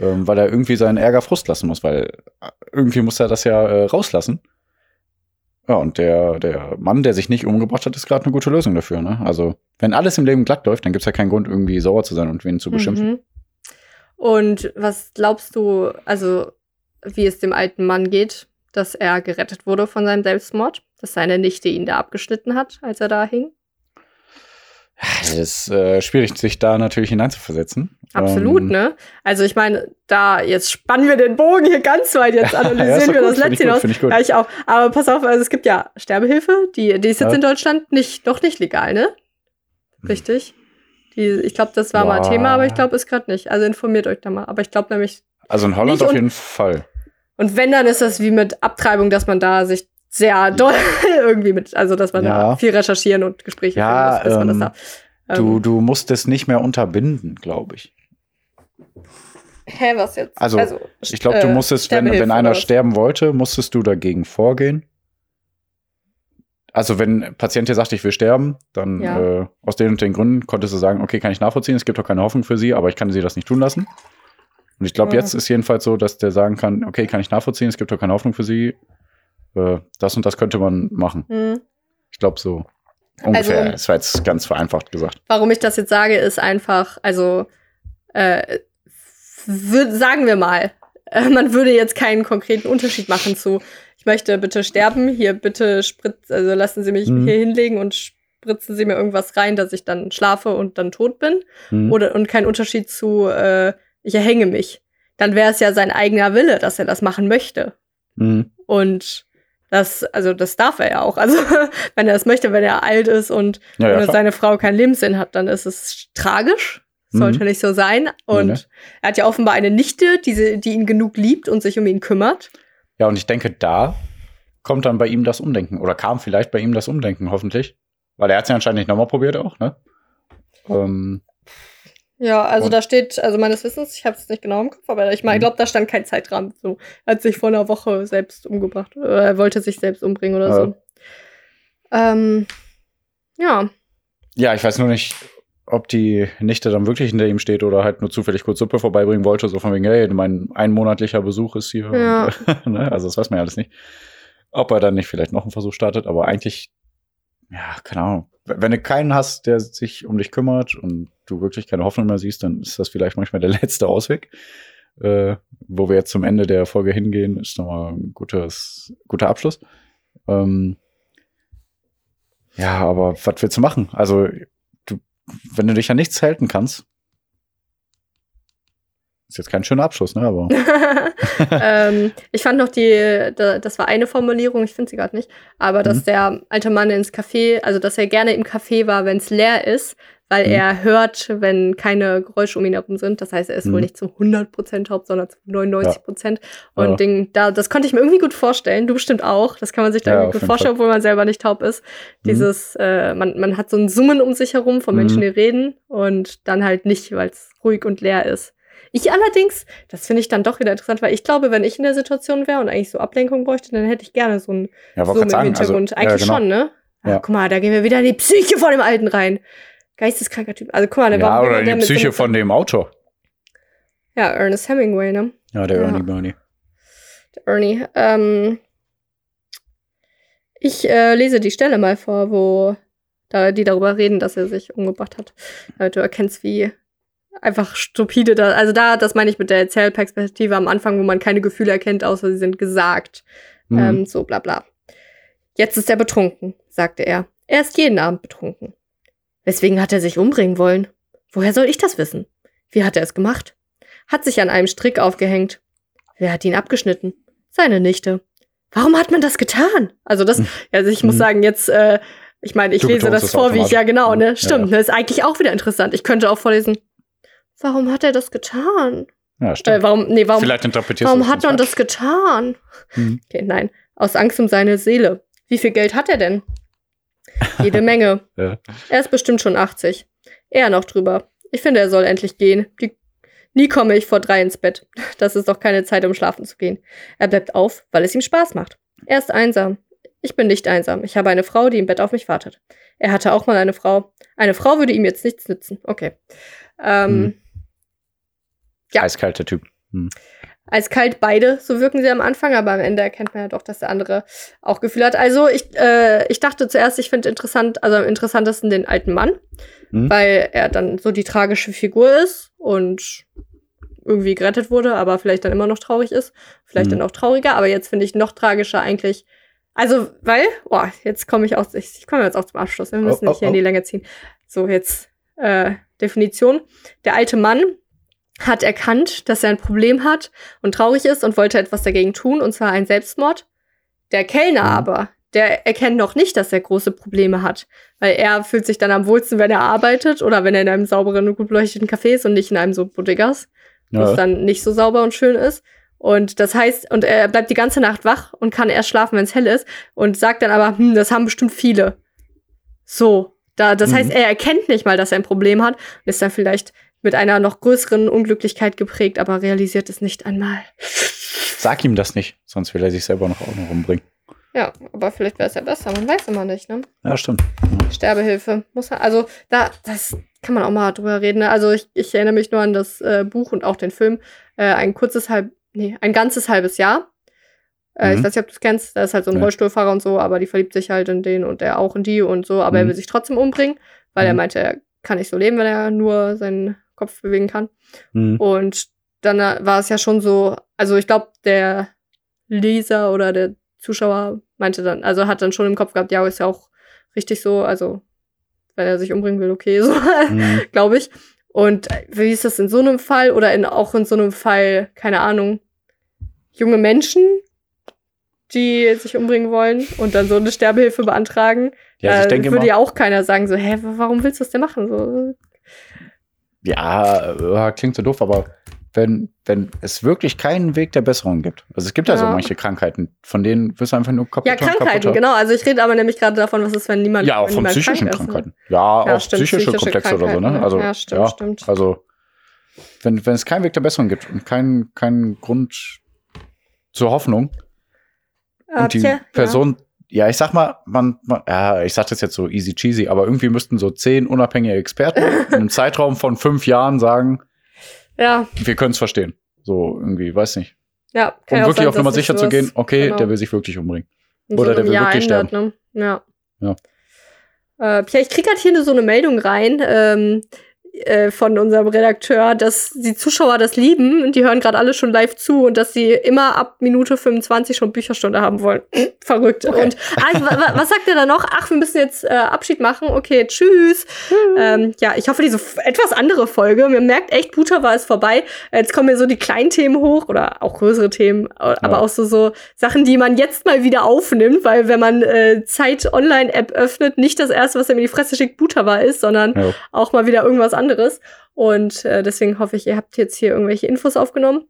Ähm, weil er irgendwie seinen Ärger Frust lassen muss, weil äh, irgendwie muss er das ja äh, rauslassen. Ja, und der, der Mann, der sich nicht umgebracht hat, ist gerade eine gute Lösung dafür. Ne? Also, wenn alles im Leben glatt läuft, dann gibt's ja keinen Grund, irgendwie sauer zu sein und wen zu beschimpfen. Mhm. Und was glaubst du, also wie es dem alten Mann geht, dass er gerettet wurde von seinem Selbstmord? Dass seine Nichte ihn da abgeschnitten hat, als er da hing? Das ist äh, schwierig, sich da natürlich hineinzuversetzen. Absolut, Ähm, ne? Also ich meine, da jetzt spannen wir den Bogen hier ganz weit, jetzt *laughs* Ja, analysieren doch wir gut, das letzte hinaus. ich gut. Ja, ich auch. Aber pass auf, also es gibt ja Sterbehilfe, die, die ist jetzt Ja. in Deutschland nicht, noch nicht legal, ne? Richtig. Die, ich glaube, das war mal Boah. Thema, aber ich glaube, ist gerade nicht. Also informiert euch da mal. Aber ich glaube nämlich, Also in Holland auf jeden Fall. und wenn, dann ist das wie mit Abtreibung, dass man da sich sehr doll *laughs* irgendwie mit, also dass man Ja. da viel recherchieren und Gespräche Ja, führen muss, bis man das ähm, da. Du, Ähm, du musst es nicht mehr unterbinden, glaube ich. hä, was jetzt? Also, Ich glaube, du äh, musstest, wenn, Sterbehilfe wenn einer sterben wollte, musstest du dagegen vorgehen. Also wenn ein Patient dir sagt, ich will sterben, dann Ja. äh, aus den und den Gründen konntest du sagen, okay, kann ich nachvollziehen, es gibt doch keine Hoffnung für sie, aber ich kann sie das nicht tun lassen. Und ich glaube, Ja. jetzt ist jedenfalls so, dass der sagen kann, okay, kann ich nachvollziehen, es gibt doch keine Hoffnung für sie. Äh, das und das könnte man machen. Hm. Ich glaube so ungefähr. Also- das war jetzt ganz vereinfacht gesagt. Warum ich das jetzt sage, ist einfach, also äh, sagen wir mal, äh, man würde jetzt keinen konkreten Unterschied machen zu, ich möchte bitte sterben, hier bitte spritz, also lassen Sie mich Mhm. hier hinlegen und spritzen Sie mir irgendwas rein, dass ich dann schlafe und dann tot bin. Hm. Oder und kein Unterschied zu, äh, ich erhänge mich. Dann wäre es ja sein eigener Wille, dass er das machen möchte. Hm. Und das, also das darf er ja auch. Also *laughs* wenn er das möchte, wenn er alt ist und Ja, ja, seine Frau keinen Lebenssinn hat, dann ist es tragisch. Sollte Mhm. nicht so sein. Und Nee, nee. er hat ja offenbar eine Nichte, die, die ihn genug liebt und sich um ihn kümmert. Ja, und ich denke, da kommt dann bei ihm das Umdenken. Oder kam vielleicht bei ihm das Umdenken, hoffentlich. Weil er hat es ja anscheinend nicht nochmal probiert auch, ne? Ähm, Ja, also Und- da steht, also meines Wissens, ich habe es nicht genau im Kopf, aber ich meine, ich Mhm. glaube, da stand kein Zeitrahmen. So, er hat sich vor einer Woche selbst umgebracht. Oder er wollte sich selbst umbringen oder Ja. so. Ähm, ja. ja, ich weiß nur nicht, ob die Nichte dann wirklich hinter ihm steht oder halt nur zufällig kurz Suppe vorbeibringen wollte, so von wegen, hey, mein einmonatlicher Besuch ist hier. Ja. Und, *laughs* ne? Also das weiß man ja alles nicht. Ob er dann nicht vielleicht noch einen Versuch startet, aber eigentlich, ja, keine Ahnung. Wenn du keinen hast, der sich um dich kümmert und du wirklich keine Hoffnung mehr siehst, dann ist das vielleicht manchmal der *laughs* letzte Ausweg. Äh, wo wir jetzt zum Ende der Folge hingehen, ist nochmal ein gutes, guter Abschluss. Ähm, ja, aber was willst du machen? Also, du, wenn du dich an nichts halten kannst, ist jetzt kein schöner Abschluss, ne? Aber *laughs* ähm, ich fand noch die, da, das war eine Formulierung, ich finde sie gerade nicht, aber dass Mhm. der alte Mann ins Café, also dass er gerne im Café war, wenn es leer ist, weil Mhm. er hört, wenn keine Geräusche um ihn herum sind. Das heißt, er ist wohl Mhm. nicht zu 100% taub, sondern zu 99%. Und Ja. Ding, da, das konnte ich mir irgendwie gut vorstellen. Du bestimmt auch. Das kann man sich da Ja, irgendwie gut vorstellen, obwohl man selber nicht taub ist. Mhm. Dieses, äh, man, man hat so ein Summen um sich herum von Menschen, Mhm. die reden und dann halt nicht, weil es ruhig und leer ist. Ich allerdings, das finde ich dann doch wieder interessant, weil ich glaube, wenn ich in der Situation wäre und eigentlich so Ablenkung bräuchte, dann hätte ich gerne so ein ja, gerade im also, Hintergrund. ja, eigentlich genau. schon, ne? Ah, Ja. Guck mal, da gehen wir wieder in die Psyche von dem Alten rein. Geisteskranker Typ. Also guck mal, der Ja, war oder der die Psyche von dem Autor. Ja, Ernest Hemingway, ne? Ja, der Ja. Ernie Bernie. Der Ernie. Ähm, ich äh, lese die Stelle mal vor, wo da, die darüber reden, dass er sich umgebracht hat. Damit du erkennst, wie einfach stupide da, also da, das meine ich mit der Erzählperspektive am Anfang, wo man keine Gefühle erkennt, außer sie sind gesagt. Mhm. Ähm, so bla bla. Jetzt ist er betrunken, sagte er. Er ist jeden Abend betrunken. Weswegen hat er sich umbringen wollen? Woher soll ich das wissen? Wie hat er es gemacht? Hat sich an einem Strick aufgehängt. Wer hat ihn abgeschnitten? Seine Nichte. Warum hat man das getan? Also das, also ich muss Mhm. sagen, jetzt, äh, ich meine, ich Du lese das vor, wie ich, ja genau, Ja, ne? Stimmt, ja. ne? Ist eigentlich auch wieder interessant. Ich könnte auch vorlesen. Warum hat er das getan? Ja, Äh, stimmt. warum, nee, warum, Vielleicht interpretierst warum hat man das getan? Mhm. Okay, nein. Aus Angst um seine Seele. Wie viel Geld hat er denn? *laughs* Jede Menge. Ja. Er ist bestimmt schon 80. Er noch drüber. Ich finde, er soll endlich gehen. Die Nie komme ich vor drei ins Bett. *laughs* Das ist doch keine Zeit, um schlafen zu gehen. Er bleibt auf, weil es ihm Spaß macht. Er ist einsam. Ich bin nicht einsam. Ich habe eine Frau, die im Bett auf mich wartet. Er hatte auch mal eine Frau. Eine Frau würde ihm jetzt nichts nützen. Okay. Ähm, Mhm. Ja. Eiskalter Typ. Eiskalt beide, so wirken sie am Anfang, aber am Ende erkennt man ja doch, dass der andere auch Gefühl hat. Also ich, äh, ich dachte zuerst, ich finde interessant, also am interessantesten den alten Mann, Mhm. weil er dann so die tragische Figur ist und irgendwie gerettet wurde, aber vielleicht dann immer noch traurig ist. Vielleicht Mhm. dann auch trauriger, aber jetzt finde ich noch tragischer eigentlich. Also, weil, boah, jetzt komme ich auch, ich, ich komme jetzt auch zum Abschluss, wir müssen Oh, nicht hier oh, in die Länge ziehen. So, jetzt äh, Definition. Der alte Mann hat erkannt, dass er ein Problem hat und traurig ist und wollte etwas dagegen tun, und zwar ein Selbstmord. Der Kellner Mhm. aber, der erkennt noch nicht, dass er große Probleme hat, weil er fühlt sich dann am wohlsten, wenn er arbeitet oder wenn er in einem sauberen und gut beleuchteten Café ist und nicht in einem so Bodegas, wo es Ja. dann nicht so sauber und schön ist. Und das heißt, und er bleibt die ganze Nacht wach und kann erst schlafen, wenn es hell ist und sagt dann aber, hm, das haben bestimmt viele. So, da, das Mhm. heißt, er erkennt nicht mal, dass er ein Problem hat und ist dann vielleicht mit einer noch größeren Unglücklichkeit geprägt, aber realisiert es nicht einmal. Sag ihm das nicht, sonst will er sich selber noch auch noch umbringen. Ja, aber vielleicht wäre es ja besser, man weiß immer nicht, ne? Ja, stimmt. Sterbehilfe. Muss man, also da, das kann man auch mal drüber reden. Ne? Also ich, ich erinnere mich nur an das äh, Buch und auch den Film. Äh, ein kurzes halb, nee, ein ganzes halbes Jahr. Äh, Ich Mhm. weiß nicht, ob du es kennst. Da ist halt so ein Nee. Rollstuhlfahrer und so, aber die verliebt sich halt in den und er auch in die und so. Aber er Mhm. will sich trotzdem umbringen, weil er Mhm. meinte, er kann nicht so leben, wenn er nur seinen Kopf bewegen kann. Mhm. Und dann äh, war es ja schon so, also ich glaube, der Leser oder der Zuschauer meinte dann, also hat dann schon im Kopf gehabt, ja, ist ja auch richtig so, also wenn er sich umbringen will, okay, *laughs* so, Mhm. glaube ich. Und äh, wie ist das in so einem Fall oder in, auch in so einem Fall, keine Ahnung, junge Menschen, die sich umbringen wollen und dann so eine Sterbehilfe beantragen, Ja, also ich denke würde immer, ja auch keiner sagen, so, hä, warum willst du das denn machen? So, ja, äh, klingt so doof, aber wenn, wenn es wirklich keinen Weg der Besserung gibt. Also es gibt ja, so Ja. manche Krankheiten, von denen wirst du einfach nur kaputt. ja, Krankheiten, genau. Also ich rede aber nämlich gerade davon, was ist, wenn niemand Ja, auch von niemand psychischen krank ist, ne? Krankheiten. Ja, Ja, auch stimmt, psychische, psychische Komplexe oder so, ne? Krankheiten, Also, ja, stimmt, stimmt. Also, wenn, wenn es keinen Weg der Besserung gibt und keinen keinen Grund zur Hoffnung Ah, und die Person, ja. ich sag mal, man, man, ja, ich sag das jetzt so easy cheesy, aber irgendwie müssten so zehn unabhängige Experten in einem Zeitraum von fünf Jahren sagen, Ja, wir können es verstehen. So irgendwie, weiß nicht. ja. Um ja auch wirklich sein, auf Nummer sicher zu gehen, okay, genau der will sich wirklich umbringen. in oder der einem will Jahr wirklich ändert, Ne? Ja. Ja. Äh, Pierre, ich krieg gerade hier so eine Meldung rein ähm, äh, von unserem Redakteur, dass die Zuschauer das lieben und die hören gerade alle schon live zu und dass sie immer ab Minute 25 schon Bücherstunde haben wollen. *laughs* Verrückt. Okay. Und wa- was sagt er da noch? Ach, wir müssen jetzt äh, Abschied machen. Okay, tschüss. Ähm, ja, ich hoffe, diese etwas andere Folge. Mir merkt echt, Buta war es vorbei. Jetzt kommen mir so die kleinen Themen hoch oder auch größere Themen, aber Ja. auch so, so Sachen, die man jetzt mal wieder aufnimmt, weil wenn man äh, Zeit Online-App öffnet, nicht das erste, was er mir in die Fresse schickt, Buta war ist, sondern Ja. auch mal wieder irgendwas anderes. Und äh, deswegen hoffe ich, ihr habt jetzt hier irgendwelche Infos aufgenommen.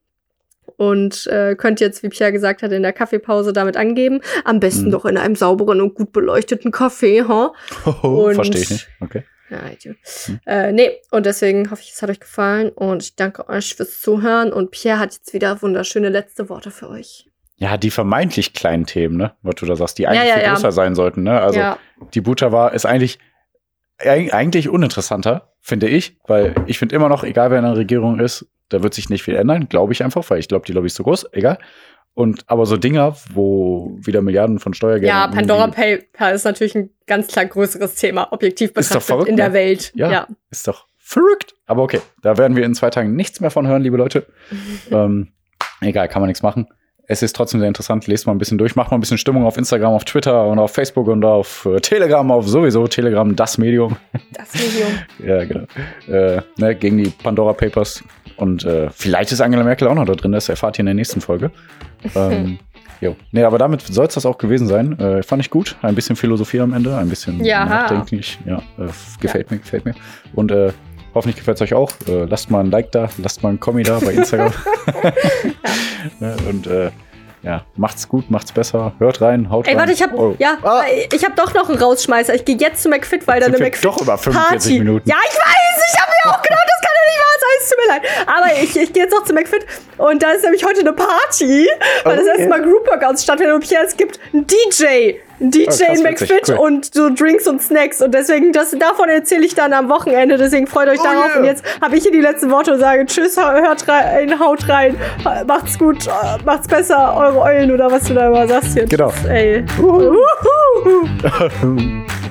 Und äh, könnt jetzt, wie Pierre gesagt hat, in der Kaffeepause damit angeben. Am besten Mhm. doch in einem sauberen und gut beleuchteten Café, ha? Und- Verstehe ich nicht. Okay. Ja. Hm. Äh, nee, und deswegen hoffe ich, es hat euch gefallen und ich danke euch fürs Zuhören und Pierre hat jetzt wieder wunderschöne letzte Worte für euch. Ja, die vermeintlich kleinen Themen, ne? Was du da sagst, die Ja, eigentlich ja, viel ja. größer sein sollten, ne? Also ja, die Buta war ist eigentlich eig- eigentlich uninteressanter, finde ich, weil ich finde immer noch, egal wer in der Regierung ist, da wird sich nicht viel ändern, glaube ich einfach, weil ich glaube, die Lobby ist zu groß, egal. Und aber so Dinger, wo wieder Milliarden von Steuergeldern. Ja, Pandora Paper ist natürlich ein ganz klar größeres Thema, objektiv Ist doch betrachtet verrückt, in der ne? Welt. Ja. ja. Ist doch verrückt. Aber okay, da werden wir in zwei Tagen nichts mehr von hören, liebe Leute. *laughs* ähm, egal, kann man nichts machen. Es ist trotzdem sehr interessant. Lest mal ein bisschen durch, macht mal ein bisschen Stimmung auf Instagram, auf Twitter und auf Facebook und auf äh, Telegram, auf sowieso Telegram, das Medium. Das Medium. *laughs* Ja, genau. Äh, ne, gegen die Pandora Papers. Und äh, vielleicht ist Angela Merkel auch noch da drin, das erfahrt ihr in der nächsten Folge. *laughs* Ähm, jo. Nee, aber damit soll es das auch gewesen sein. Äh, fand ich gut. Ein bisschen Philosophie am Ende, ein bisschen Ja. nachdenklich. Ja, äh, gefällt mir, gefällt mir. Und äh, hoffentlich gefällt es euch auch. Äh, lasst mal ein Like da, lasst mal ein Kommi da bei Instagram. *laughs* *laughs* Ne, Und äh, ja, macht's gut, macht's besser. Hört rein, haut Ey, rein. warte, ich hab, Oh. ja, Ah. ich hab doch noch einen Rausschmeißer. Ich gehe jetzt zu McFit, weil da Sind eine McFit doch über 45 Party. Minuten. Ja, ich weiß, ich habe mir auch gedacht, das Es tut mir leid. Aber ich, ich gehe jetzt noch zu McFit und da ist nämlich heute eine Party, weil das Okay. erste Mal Group Workouts stattfindet und hier es gibt einen DJ. Ein DJ Oh, krass, in McFit cool. und so Drinks und Snacks. Und deswegen, das, davon erzähle ich dann am Wochenende. Deswegen freut euch Oh, darauf. yeah. Und jetzt habe ich hier die letzten Worte und sage Tschüss, hört rein, haut rein, macht's gut, macht's besser, eure Eulen oder was du da immer sagst hier. Genau. Ey. Uhu. Uhu. *laughs*